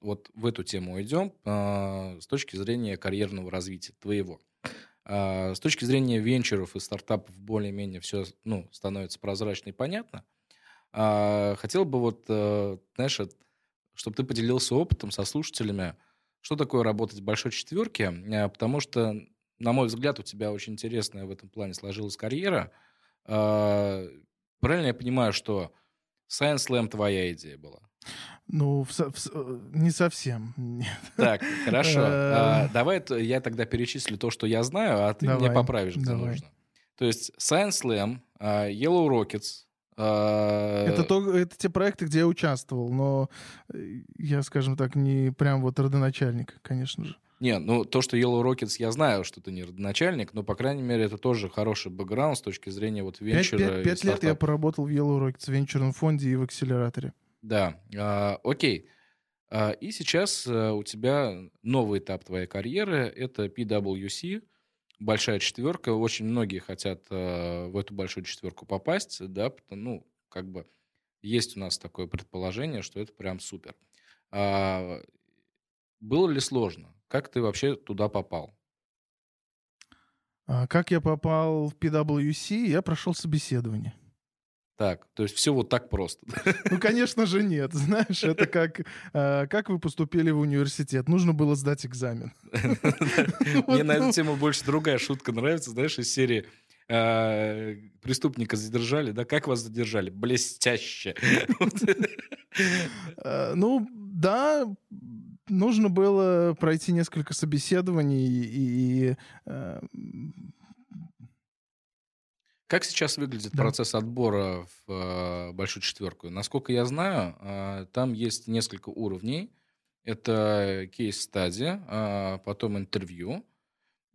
вот в эту тему уйдем а, с точки зрения карьерного развития твоего. А, с точки зрения венчуров и стартапов более-менее все ну, становится прозрачно и понятно. А, хотел бы вот, э, знаешь, чтобы ты поделился опытом со слушателями, что такое работать в большой четверке, а, потому что, на мой взгляд, у тебя очень интересная в этом плане сложилась карьера. Правильно я понимаю, что Science Slam твоя идея была? Ну, в, в, э, не совсем. Нет. Так, хорошо. а, давай я тогда перечислю то, что я знаю, а ты давай, меня поправишь, где давай. нужно. То есть Science Slam, uh, Yellow Rockets. Uh... Это, то, это те проекты, где я участвовал, но э, я, скажем так, не прям вот родоначальник, конечно же. Не, ну то, что Yellow Rockets, я знаю, что ты не родоначальник, но, по крайней мере, это тоже хороший бэкграунд с точки зрения вот венчура. Пять, пять, пять лет я поработал в Yellow Rockets, в венчурном фонде и в акселераторе. Да, а, окей. А, и сейчас а, у тебя новый этап твоей карьеры. Это PwC, большая четверка. Очень многие хотят а, в эту большую четверку попасть, да, ну, как бы есть у нас такое предположение, что это прям супер. А, было ли сложно? Как ты вообще туда попал? А, как я попал в PwC? Я прошел собеседование. Так, то есть все вот так просто. Ну, конечно же, нет. Знаешь, это как, э, как вы поступили в университет. Нужно было сдать экзамен. Мне на эту тему больше другая шутка нравится, знаешь, из серии э, преступника задержали, да, как вас задержали? Блестяще. Э, ну, да, нужно было пройти несколько собеседований и как сейчас выглядит да. процесс отбора в э, большую четверку? Насколько я знаю, э, там есть несколько уровней. Это кейс-стадия, э, потом интервью,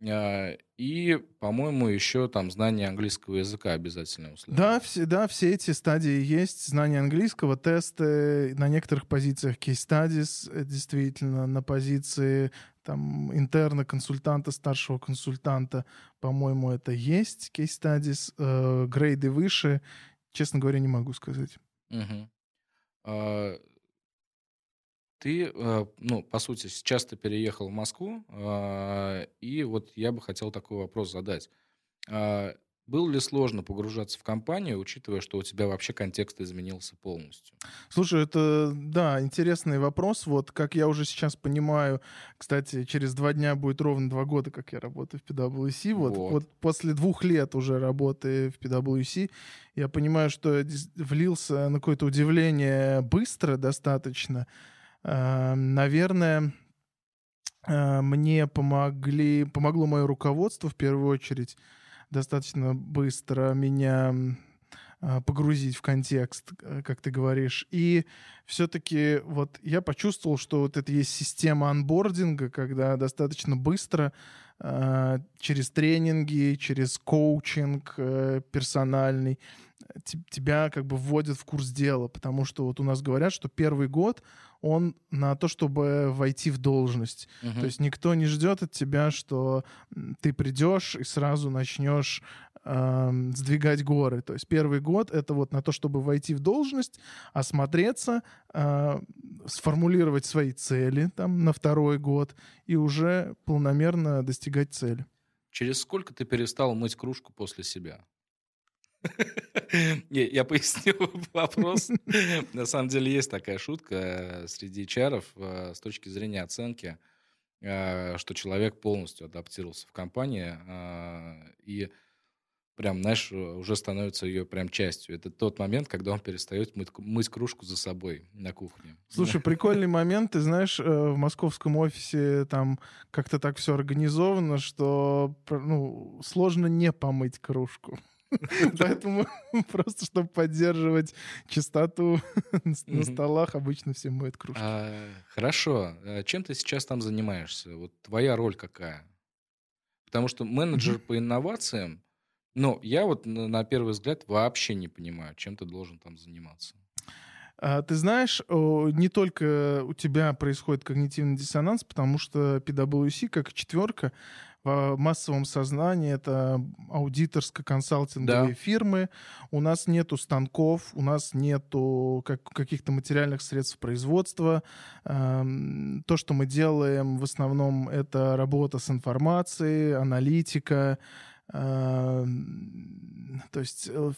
э, и, по-моему, еще там знание английского языка обязательно условие. Да, все, да, все эти стадии есть. Знание английского, тесты, на некоторых позициях кейс-стадис, э, действительно, на позиции там интерна, консультанта, старшего консультанта, по-моему, это есть studies, э, грейды выше, честно говоря, не могу сказать. Угу. А, ты, э, ну, по сути, сейчас ты переехал в Москву, э, и вот я бы хотел такой вопрос задать. А, было ли сложно погружаться в компанию, учитывая, что у тебя вообще контекст изменился полностью? Слушай, это, да, интересный вопрос. Вот, как я уже сейчас понимаю, кстати, через два дня будет ровно два года, как я работаю в PwC. Вот, вот. вот после двух лет уже работы в PwC, я понимаю, что влился на какое-то удивление быстро достаточно. Эм, наверное, э, мне помогли, помогло мое руководство в первую очередь достаточно быстро меня а, погрузить в контекст, э, как ты говоришь. И все-таки вот я почувствовал, что вот это есть система анбординга, когда достаточно быстро э, через тренинги, через коучинг э, персональный тебя как бы вводят в курс дела, потому что вот у нас говорят, что первый год он на то, чтобы войти в должность. Uh-huh. То есть никто не ждет от тебя, что ты придешь и сразу начнешь э, сдвигать горы. То есть первый год это вот на то, чтобы войти в должность, осмотреться, э, сформулировать свои цели там на второй год и уже полномерно достигать цели. Через сколько ты перестал мыть кружку после себя? Не, я поясню вопрос. На самом деле есть такая шутка э, среди HR э, с точки зрения оценки, э, что человек полностью адаптировался в компании и прям, знаешь, уже становится ее прям частью. Это тот момент, когда он перестает мыть, кружку за собой на кухне. Слушай, прикольный момент. Ты знаешь, в московском офисе там как-то так все организовано, что ну, сложно не помыть кружку. Поэтому просто, чтобы поддерживать чистоту на столах, обычно все моют кружки. А, хорошо. А чем ты сейчас там занимаешься? Вот твоя роль какая? Потому что менеджер по инновациям, ну, я вот на первый взгляд вообще не понимаю, чем ты должен там заниматься. А, ты знаешь, не только у тебя происходит когнитивный диссонанс, потому что PwC, как четверка, в массовом сознании это аудиторско-консалтинговые да. фирмы. У нас нету станков, у нас нету как, каких-то материальных средств производства. Эм, то, что мы делаем, в основном это работа с информацией, аналитика. Эм, то есть э,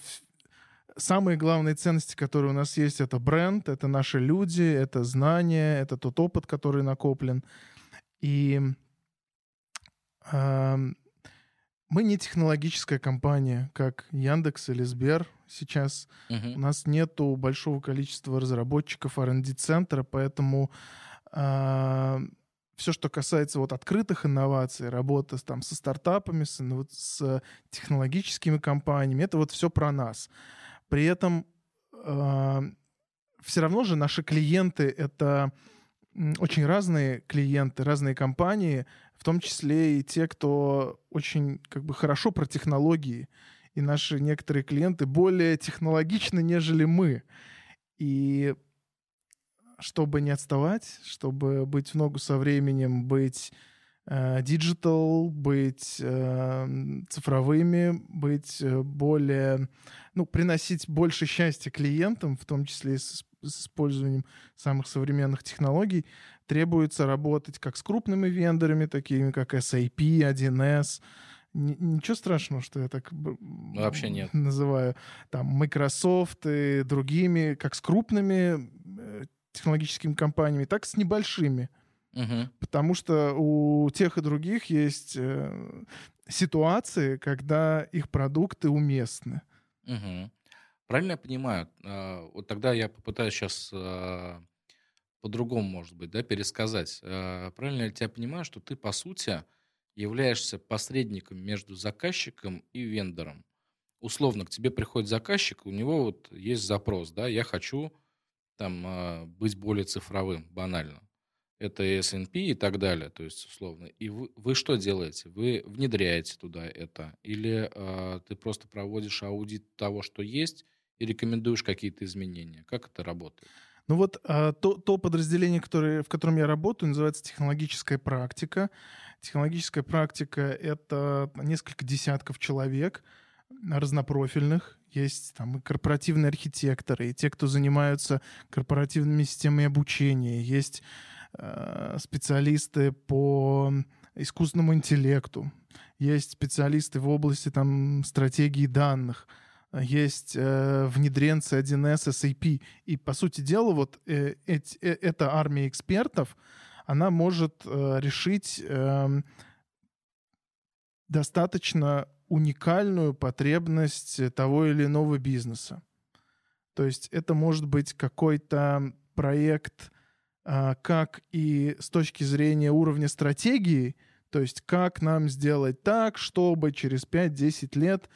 самые главные ценности, которые у нас есть, это бренд, это наши люди, это знания, это тот опыт, который накоплен. И мы не технологическая компания, как Яндекс или Сбер сейчас. Uh-huh. У нас нету большого количества разработчиков R&D центра, поэтому э, все, что касается вот открытых инноваций, работа там со стартапами, с, с технологическими компаниями, это вот все про нас. При этом э, все равно же наши клиенты это очень разные клиенты, разные компании, в том числе и те, кто очень как бы хорошо про технологии. И наши некоторые клиенты более технологичны, нежели мы. И чтобы не отставать, чтобы быть в ногу со временем, быть digital, э, быть э, цифровыми, быть э, более, ну, приносить больше счастья клиентам, в том числе с, с использованием самых современных технологий, требуется работать как с крупными вендорами, такими как SAP, 1С, ничего страшного, что я так вообще нет. называю там Microsoft и другими, как с крупными э, технологическими компаниями, так и с небольшими. Угу. Потому что у тех и других есть э, ситуации, когда их продукты уместны. Угу. Правильно я понимаю? А, вот тогда я попытаюсь сейчас по-другому, может быть, да, пересказать. А, правильно я тебя понимаю, что ты, по сути, являешься посредником между заказчиком и вендором? Условно, к тебе приходит заказчик, у него вот есть запрос, да, я хочу там быть более цифровым, банально это S&P и так далее, то есть условно. И вы, вы что делаете? Вы внедряете туда это? Или э, ты просто проводишь аудит того, что есть, и рекомендуешь какие-то изменения? Как это работает? Ну вот э, то, то подразделение, которое, в котором я работаю, называется технологическая практика. Технологическая практика — это несколько десятков человек разнопрофильных. Есть там и корпоративные архитекторы, и те, кто занимаются корпоративными системами обучения. Есть Э, специалисты по искусственному интеллекту, есть специалисты в области там, стратегии данных, есть э, внедренцы 1С SAP. И, по сути дела, вот э, э, э, эта армия экспертов, она может э, решить э, достаточно уникальную потребность того или иного бизнеса. То есть это может быть какой-то проект а, как и с точки зрения уровня стратегии, то есть как нам сделать так, чтобы через 5-10 лет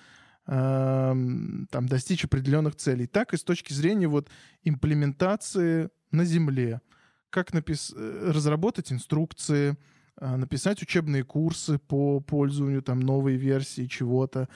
там, достичь определенных целей, так и с точки зрения вот имплементации на Земле. Как напис... Э, разработать инструкции, написать учебные курсы по пользованию там новой версии чего-то,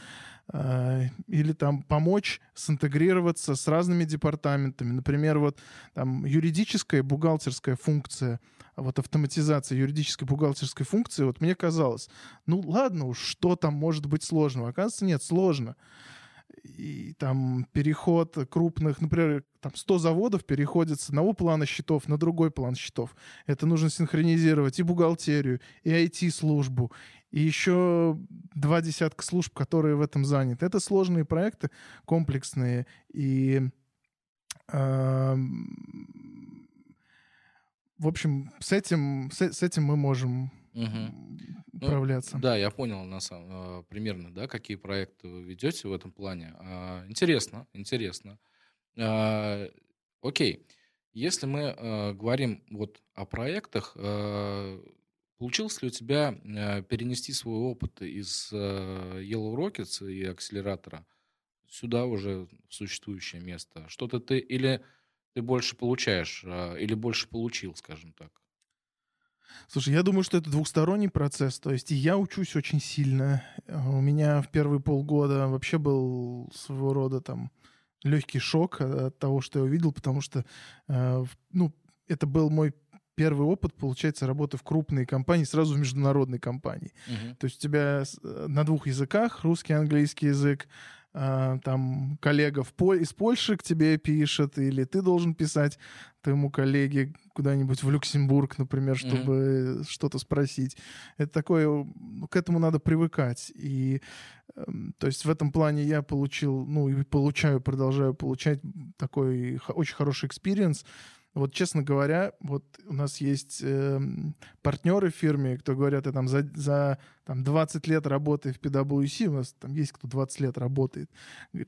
а, или там помочь синтегрироваться с разными департаментами. Например, вот там юридическая бухгалтерская функция, вот автоматизация юридической бухгалтерской функции, вот мне казалось, ну ладно уж, что там может быть сложного? Оказывается, нет, сложно и там переход крупных, например, там 100 заводов переходят с одного плана счетов на другой план счетов. Это нужно синхронизировать и бухгалтерию, и IT-службу, и еще два десятка служб, которые в этом заняты. Это сложные проекты, комплексные, и э, в общем, с этим, с, с этим мы можем угу. управляться. Ну, да, я понял на самом, э, примерно, да, какие проекты вы ведете в этом плане. А, интересно, интересно. А, окей, если мы говорим вот о проектах, получилось ли у тебя перенести свой опыт из Yellow Rockets и акселератора сюда уже в существующее место? Что-то ты или ты больше получаешь, или больше получил, скажем так? Слушай, я думаю, что это двухсторонний процесс. То есть и я учусь очень сильно. У меня в первые полгода вообще был своего рода там легкий шок от того, что я увидел, потому что, э, ну, это был мой первый опыт, получается, работы в крупной компании, сразу в международной компании. Uh-huh. То есть у тебя э, на двух языках, русский, английский язык, а, там коллега в Поль... из Польши к тебе пишет, или ты должен писать твоему коллеге куда-нибудь в Люксембург, например, чтобы mm-hmm. что-то спросить. Это такое, к этому надо привыкать. И эм, то есть в этом плане я получил, ну и получаю, продолжаю получать такой очень хороший experience. Вот, честно говоря, вот у нас есть э, партнеры в фирме, кто говорят, я там за, за там, 20 лет работы в PwC, у нас там есть кто 20 лет работает.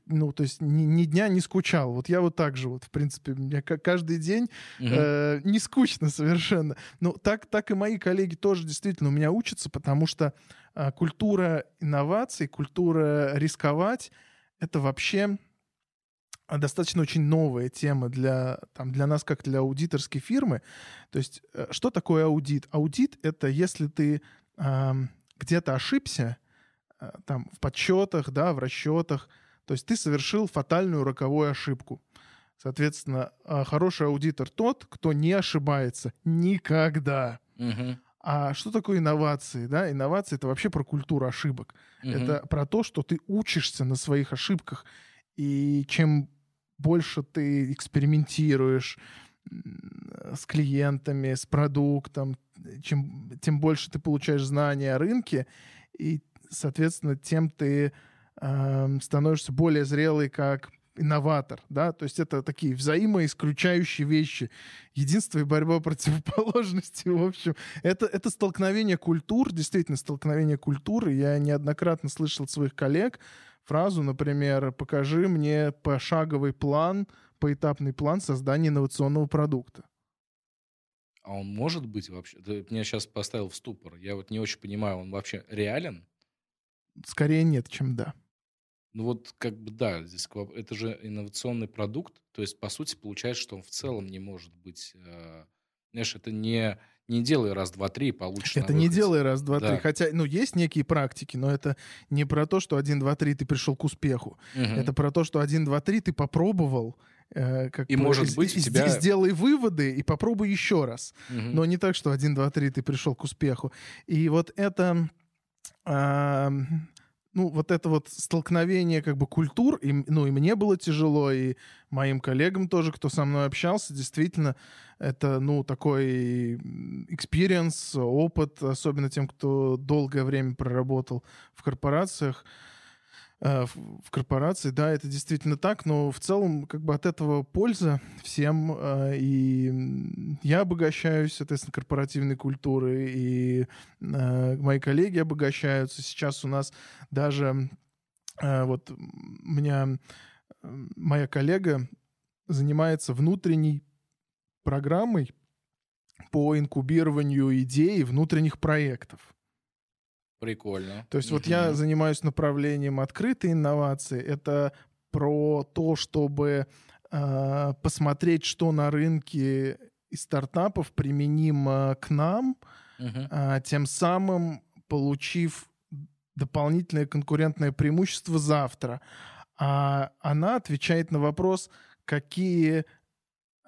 Ну, то есть ни, ни дня не скучал. Вот я вот так же, вот, в принципе, мне каждый день э, не скучно совершенно. Но так, так и мои коллеги тоже действительно у меня учатся, потому что э, культура инноваций, культура рисковать, это вообще достаточно очень новая тема для, там, для нас, как для аудиторской фирмы. То есть, э, что такое аудит? Аудит — это если ты э, где-то ошибся, э, там, в подсчетах, да, в расчетах, то есть ты совершил фатальную роковую ошибку. Соответственно, э, хороший аудитор тот, кто не ошибается никогда. Угу. А что такое инновации? Да? Инновации — это вообще про культуру ошибок. Угу. Это про то, что ты учишься на своих ошибках. И чем больше ты экспериментируешь с клиентами, с продуктом, чем, тем больше ты получаешь знания о рынке, и соответственно, тем ты э, становишься более зрелый как инноватор, да, то есть это такие взаимоисключающие вещи. Единство и борьба противоположности, в общем, это, это столкновение культур, действительно столкновение культуры. Я неоднократно слышал от своих коллег фразу, например, покажи мне пошаговый план, поэтапный план создания инновационного продукта. А он может быть вообще? Ты меня сейчас поставил в ступор. Я вот не очень понимаю, он вообще реален? Скорее нет, чем да. Ну вот как бы да, здесь это же инновационный продукт, то есть по сути получается, что он в целом не может быть, э, знаешь, это не не делай раз, два, три и получишь. Это не делай раз, два, да. три. Хотя, ну, есть некие практики, но это не про то, что один, два, три ты пришел к успеху. Угу. Это про то, что один, два, три ты попробовал, э, как и бы, может быть у тебя... сделай выводы и попробуй еще раз. Угу. Но не так, что один, два, три ты пришел к успеху. И вот это... Э, ну, вот это вот столкновение как бы культур, и, ну, и мне было тяжело, и моим коллегам тоже, кто со мной общался, действительно, это, ну, такой experience, опыт, особенно тем, кто долгое время проработал в корпорациях, в корпорации, да, это действительно так, но в целом как бы от этого польза всем, э, и я обогащаюсь, соответственно, корпоративной культурой, и э, мои коллеги обогащаются. Сейчас у нас даже вот меня моя коллега занимается внутренней программой по инкубированию идей внутренних проектов. Прикольно. То есть вот я занимаюсь направлением открытой инновации. Это про то, чтобы э, посмотреть, что на рынке из стартапов применимо к нам, э, тем самым получив дополнительное конкурентное преимущество завтра. А она отвечает на вопрос, какие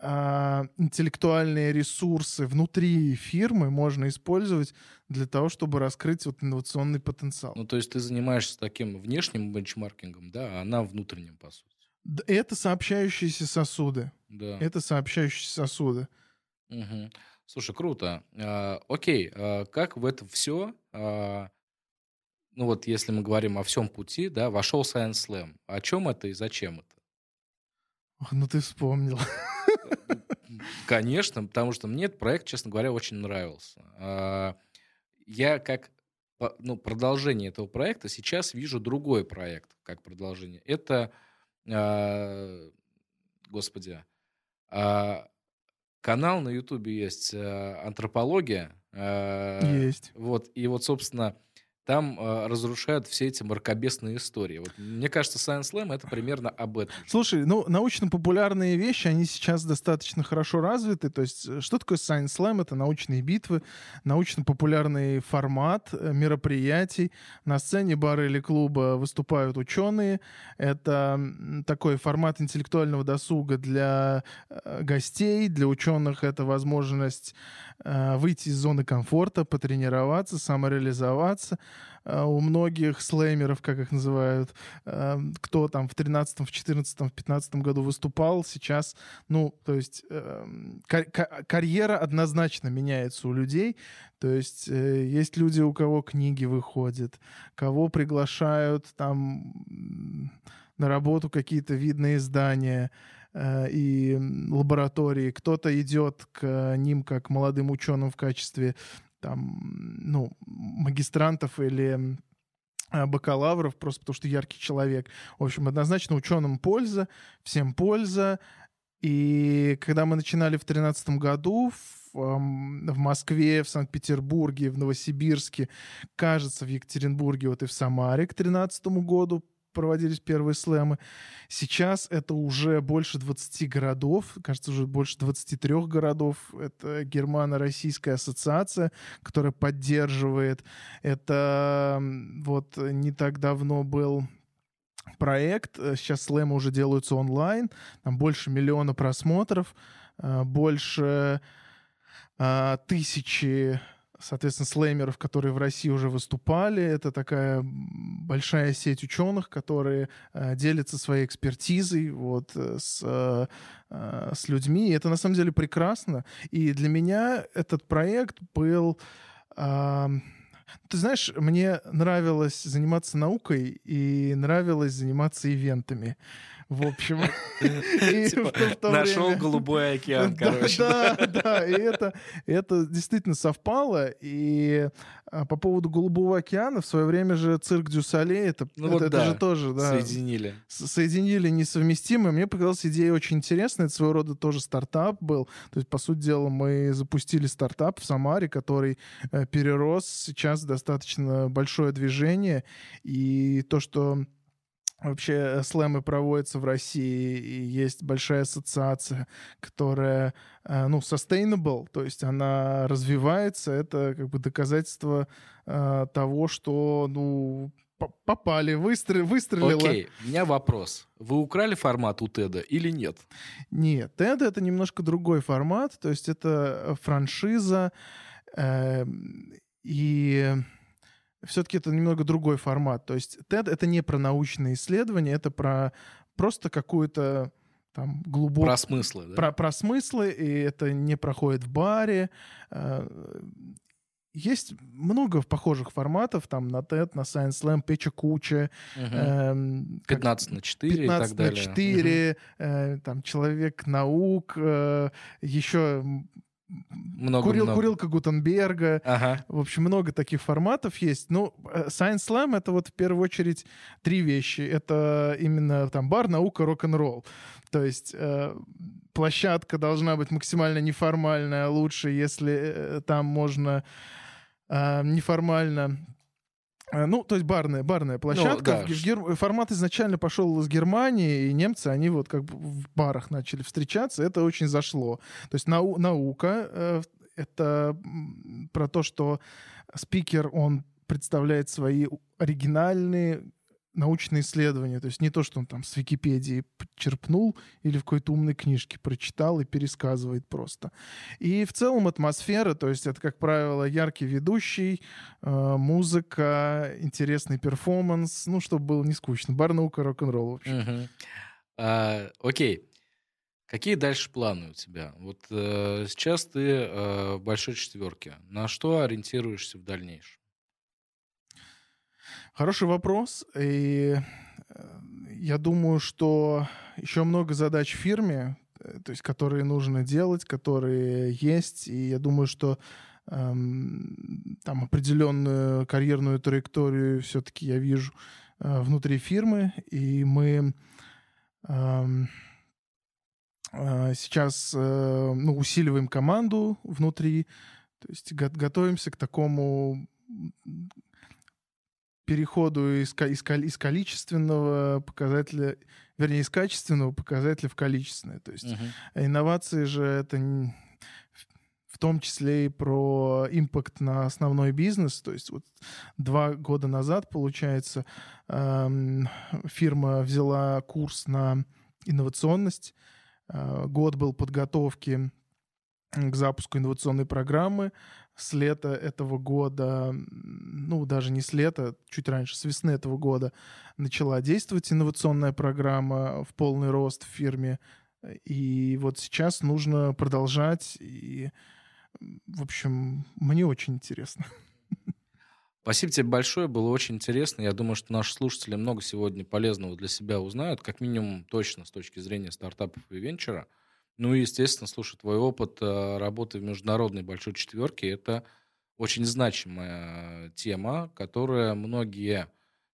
а, интеллектуальные ресурсы внутри фирмы можно использовать для того, чтобы раскрыть вот инновационный потенциал. Ну, то есть ты занимаешься таким внешним бенчмаркингом, да, а она внутренним, по сути. Это сообщающиеся сосуды. Да. Это сообщающиеся сосуды. Угу. Слушай, круто. А, окей, а, как в это все, а, ну вот если мы говорим о всем пути, да, вошел Science Slam. О чем это и зачем это? Ох, ну ты вспомнил. Конечно, потому что мне этот проект, честно говоря, очень нравился. Я как ну, продолжение этого проекта сейчас вижу другой проект как продолжение. Это, а, господи, а, канал на Ютубе есть «Антропология». Есть. Вот, и вот, собственно, там э, разрушают все эти мракобесные истории. Вот, мне кажется, Science Slam это примерно об этом. Слушай, ну, научно-популярные вещи, они сейчас достаточно хорошо развиты. То есть, э, что такое Science Slam? Это научные битвы, научно-популярный формат э, мероприятий. На сцене бара или клуба выступают ученые. Это такой формат интеллектуального досуга для э, гостей, для ученых это возможность э, выйти из зоны комфорта, потренироваться, самореализоваться. Э, у многих слеймеров, как их называют, э, кто там в 13 в 14 в 15 году выступал, сейчас, ну, то есть э, карьера однозначно меняется у людей. То есть есть люди, у кого книги выходят, кого приглашают там на работу какие-то видные издания и лаборатории. Кто-то идет к ним как молодым ученым в качестве там, ну, магистрантов или а, бакалавров, просто потому что яркий человек. В общем, однозначно ученым польза, всем польза. И когда мы начинали в 2013 году в, в Москве, в Санкт-Петербурге, в Новосибирске, кажется, в Екатеринбурге, вот и в Самаре к 2013 году проводились первые слэмы. Сейчас это уже больше 20 городов, кажется, уже больше 23 городов. Это Германо-Российская ассоциация, которая поддерживает. Это вот не так давно был проект. Сейчас слэмы уже делаются онлайн. Там больше миллиона просмотров, э, больше э, тысячи соответственно, слеймеров, которые в России уже выступали. Это такая большая сеть ученых, которые э, делятся своей экспертизой вот, э, с, э, э, с людьми. И это на самом деле прекрасно. И для меня этот проект был... Э, Ты знаешь, мне нравилось заниматься наукой и нравилось заниматься ивентами. В общем, типа, нашел голубой океан, короче. Да, да, и это, действительно совпало. И а, по поводу Голубого океана, в свое время же цирк Дюсале, это, ну же тоже, да. Соединили. Соединили несовместимые. Мне показалась идея очень интересная. Это своего рода тоже стартап был. То есть, по сути дела, мы запустили стартап в Самаре, который э, перерос сейчас достаточно большое движение. И то, что Вообще э, слэмы проводятся в России, и есть большая ассоциация, которая, э, ну, sustainable, то есть она развивается, это как бы доказательство э, того, что, ну, попали, выстр... выстрелило. Окей, у меня вопрос. Вы украли формат у Теда или нет? Нет, Теда — это немножко другой формат, то есть это франшиза, э, и все-таки это немного другой формат. То есть TED — это не про научные исследования, это про просто какую-то там глубокую... Про смыслы, да? Про, про смыслы, и это не проходит в баре. Э, есть много похожих форматов, там на TED, на Science Slam, Печа Куча. Угу. Э, 15 на 4 15 и так далее. на 4, угу. э, там Человек-наук, э, еще много, Курил, много. Курилка Гутенберга. Ага. В общем, много таких форматов есть. Ну, э, Science Slam — это вот в первую очередь три вещи. Это именно там бар, наука, рок-н-ролл. То есть э, площадка должна быть максимально неформальная, лучше, если э, там можно э, неформально ну, то есть барная, барная площадка. Ну, да. Гер... Формат изначально пошел из Германии, и немцы, они вот как бы в барах начали встречаться. Это очень зашло. То есть нау... наука э, — это про то, что спикер, он представляет свои оригинальные научные исследования. То есть не то, что он там с Википедии черпнул или в какой-то умной книжке прочитал и пересказывает просто. И в целом атмосфера, то есть это, как правило, яркий ведущий, э, музыка, интересный перформанс, ну, чтобы было не скучно. Бар наука, рок-н-ролл, в общем. А, окей. Какие дальше планы у тебя? Вот э, сейчас ты э, в большой четверке. На что ориентируешься в дальнейшем? Хороший вопрос. И э, я думаю, что еще много задач в фирме, э, то есть которые нужно делать, которые есть. И я думаю, что эм, там определенную карьерную траекторию все-таки я вижу э, внутри фирмы. И мы эм, э, сейчас э, ну, усиливаем команду внутри, то есть го- готовимся к такому переходу из, из, из количественного показателя, вернее, из качественного показателя в количественное. То есть uh-huh. инновации же это в том числе и про импакт на основной бизнес. То есть вот два года назад, получается, эм, фирма взяла курс на инновационность. Э, год был подготовки к запуску инновационной программы с лета этого года, ну, даже не с лета, чуть раньше, с весны этого года начала действовать инновационная программа в полный рост в фирме. И вот сейчас нужно продолжать. И, в общем, мне очень интересно. Спасибо тебе большое, было очень интересно. Я думаю, что наши слушатели много сегодня полезного для себя узнают, как минимум точно с точки зрения стартапов и венчура – ну и, естественно, слушай, твой опыт э, работы в международной большой четверке – это очень значимая тема, которая многие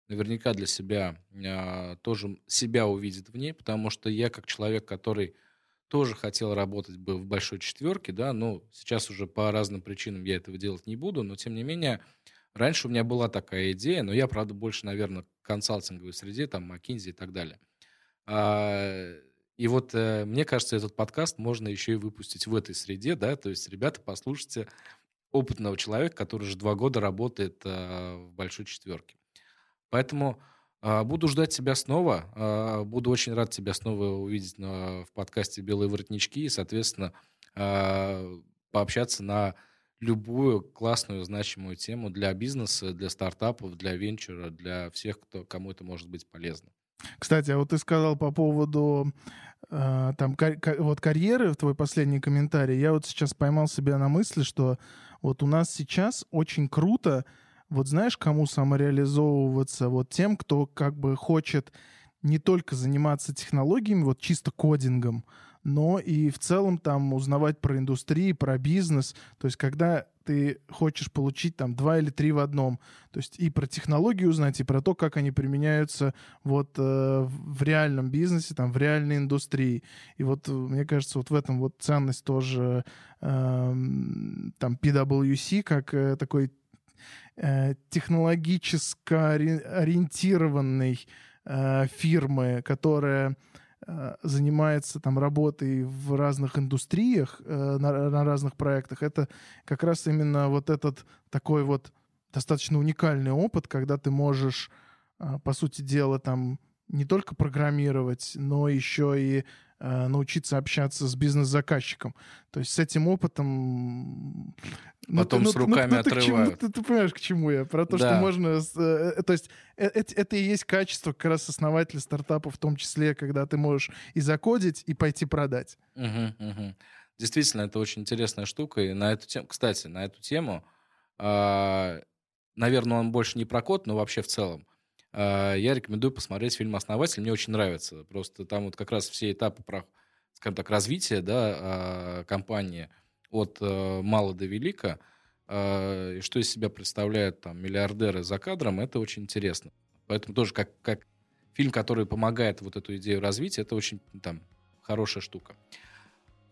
наверняка для себя а, тоже себя увидят в ней, потому что я как человек, который тоже хотел работать бы в большой четверке, да, ну, сейчас уже по разным причинам я этого делать не буду, но тем не менее, раньше у меня была такая идея, но я, правда, больше, наверное, консалтинговой среде, там, McKinsey и так далее. И вот э, мне кажется, этот подкаст можно еще и выпустить в этой среде, да, то есть, ребята, послушайте опытного человека, который уже два года работает э, в большой четверке. Поэтому э, буду ждать тебя снова, э, буду очень рад тебя снова увидеть на, в подкасте «Белые воротнички» и, соответственно, э, пообщаться на любую классную, значимую тему для бизнеса, для стартапов, для венчура, для всех, кто, кому это может быть полезно. Кстати, а вот ты сказал по поводу э, там кар- вот карьеры, твой последний комментарий. Я вот сейчас поймал себя на мысли, что вот у нас сейчас очень круто вот знаешь, кому самореализовываться? Вот тем, кто как бы хочет не только заниматься технологиями, вот чисто кодингом, но и в целом там узнавать про индустрии, про бизнес. То есть когда ты хочешь получить там два или три в одном, то есть и про технологии узнать, и про то, как они применяются вот э, в реальном бизнесе, там в реальной индустрии. И вот э, мне кажется, вот в этом вот ценность тоже э, там PwC как э, такой э, технологически ориентированный э, фирмы, которая занимается там работой в разных индустриях, э, на, на разных проектах, это как раз именно вот этот такой вот достаточно уникальный опыт, когда ты можешь, э, по сути дела, там не только программировать, но еще и Э, научиться общаться с бизнес-заказчиком. То есть с этим опытом... Ну, Потом ну, с руками ну, ну, отрывают. Чему, ты, ты понимаешь, к чему я? Про то, да. что можно... Э, э, то есть это, это и есть качество как раз основателя стартапа, в том числе, когда ты можешь и закодить, и пойти продать. Угу, угу. Действительно, это очень интересная штука. И на эту тему, кстати, на эту тему, э, наверное, он больше не про код, но вообще в целом. А, я рекомендую посмотреть фильм «Основатель». Мне очень нравится. Просто там вот как раз все этапы, скажем так, развития да, а, компании от э, мала до велика, а, и что из себя представляют там миллиардеры за кадром, это очень интересно. Поэтому тоже как, как фильм, который помогает вот эту идею развить, это очень там хорошая штука.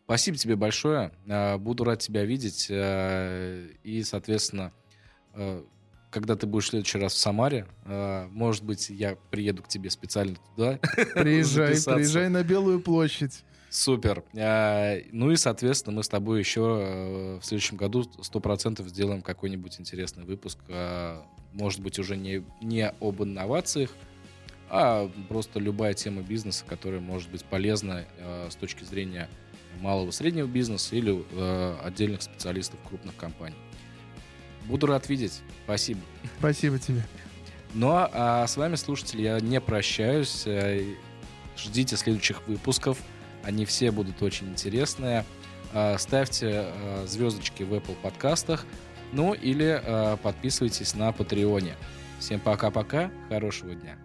Спасибо тебе большое. Буду рад тебя видеть. И, соответственно, когда ты будешь в следующий раз в Самаре, э, может быть, я приеду к тебе специально туда. Приезжай, приезжай на Белую площадь. Супер. Э, ну и, соответственно, мы с тобой еще э, в следующем году сто процентов сделаем какой-нибудь интересный выпуск. Может быть, уже не, не об инновациях, а просто любая тема бизнеса, которая может быть полезна с точки зрения малого среднего бизнеса или отдельных специалистов крупных компаний. Буду рад видеть. Спасибо. Спасибо тебе. Ну а с вами, слушатели, я не прощаюсь. Э, ждите следующих выпусков. Они все будут очень интересные. Э, ставьте э, звездочки в Apple подкастах. Ну или подписывайтесь на Патреоне. Всем пока-пока. Хорошего дня.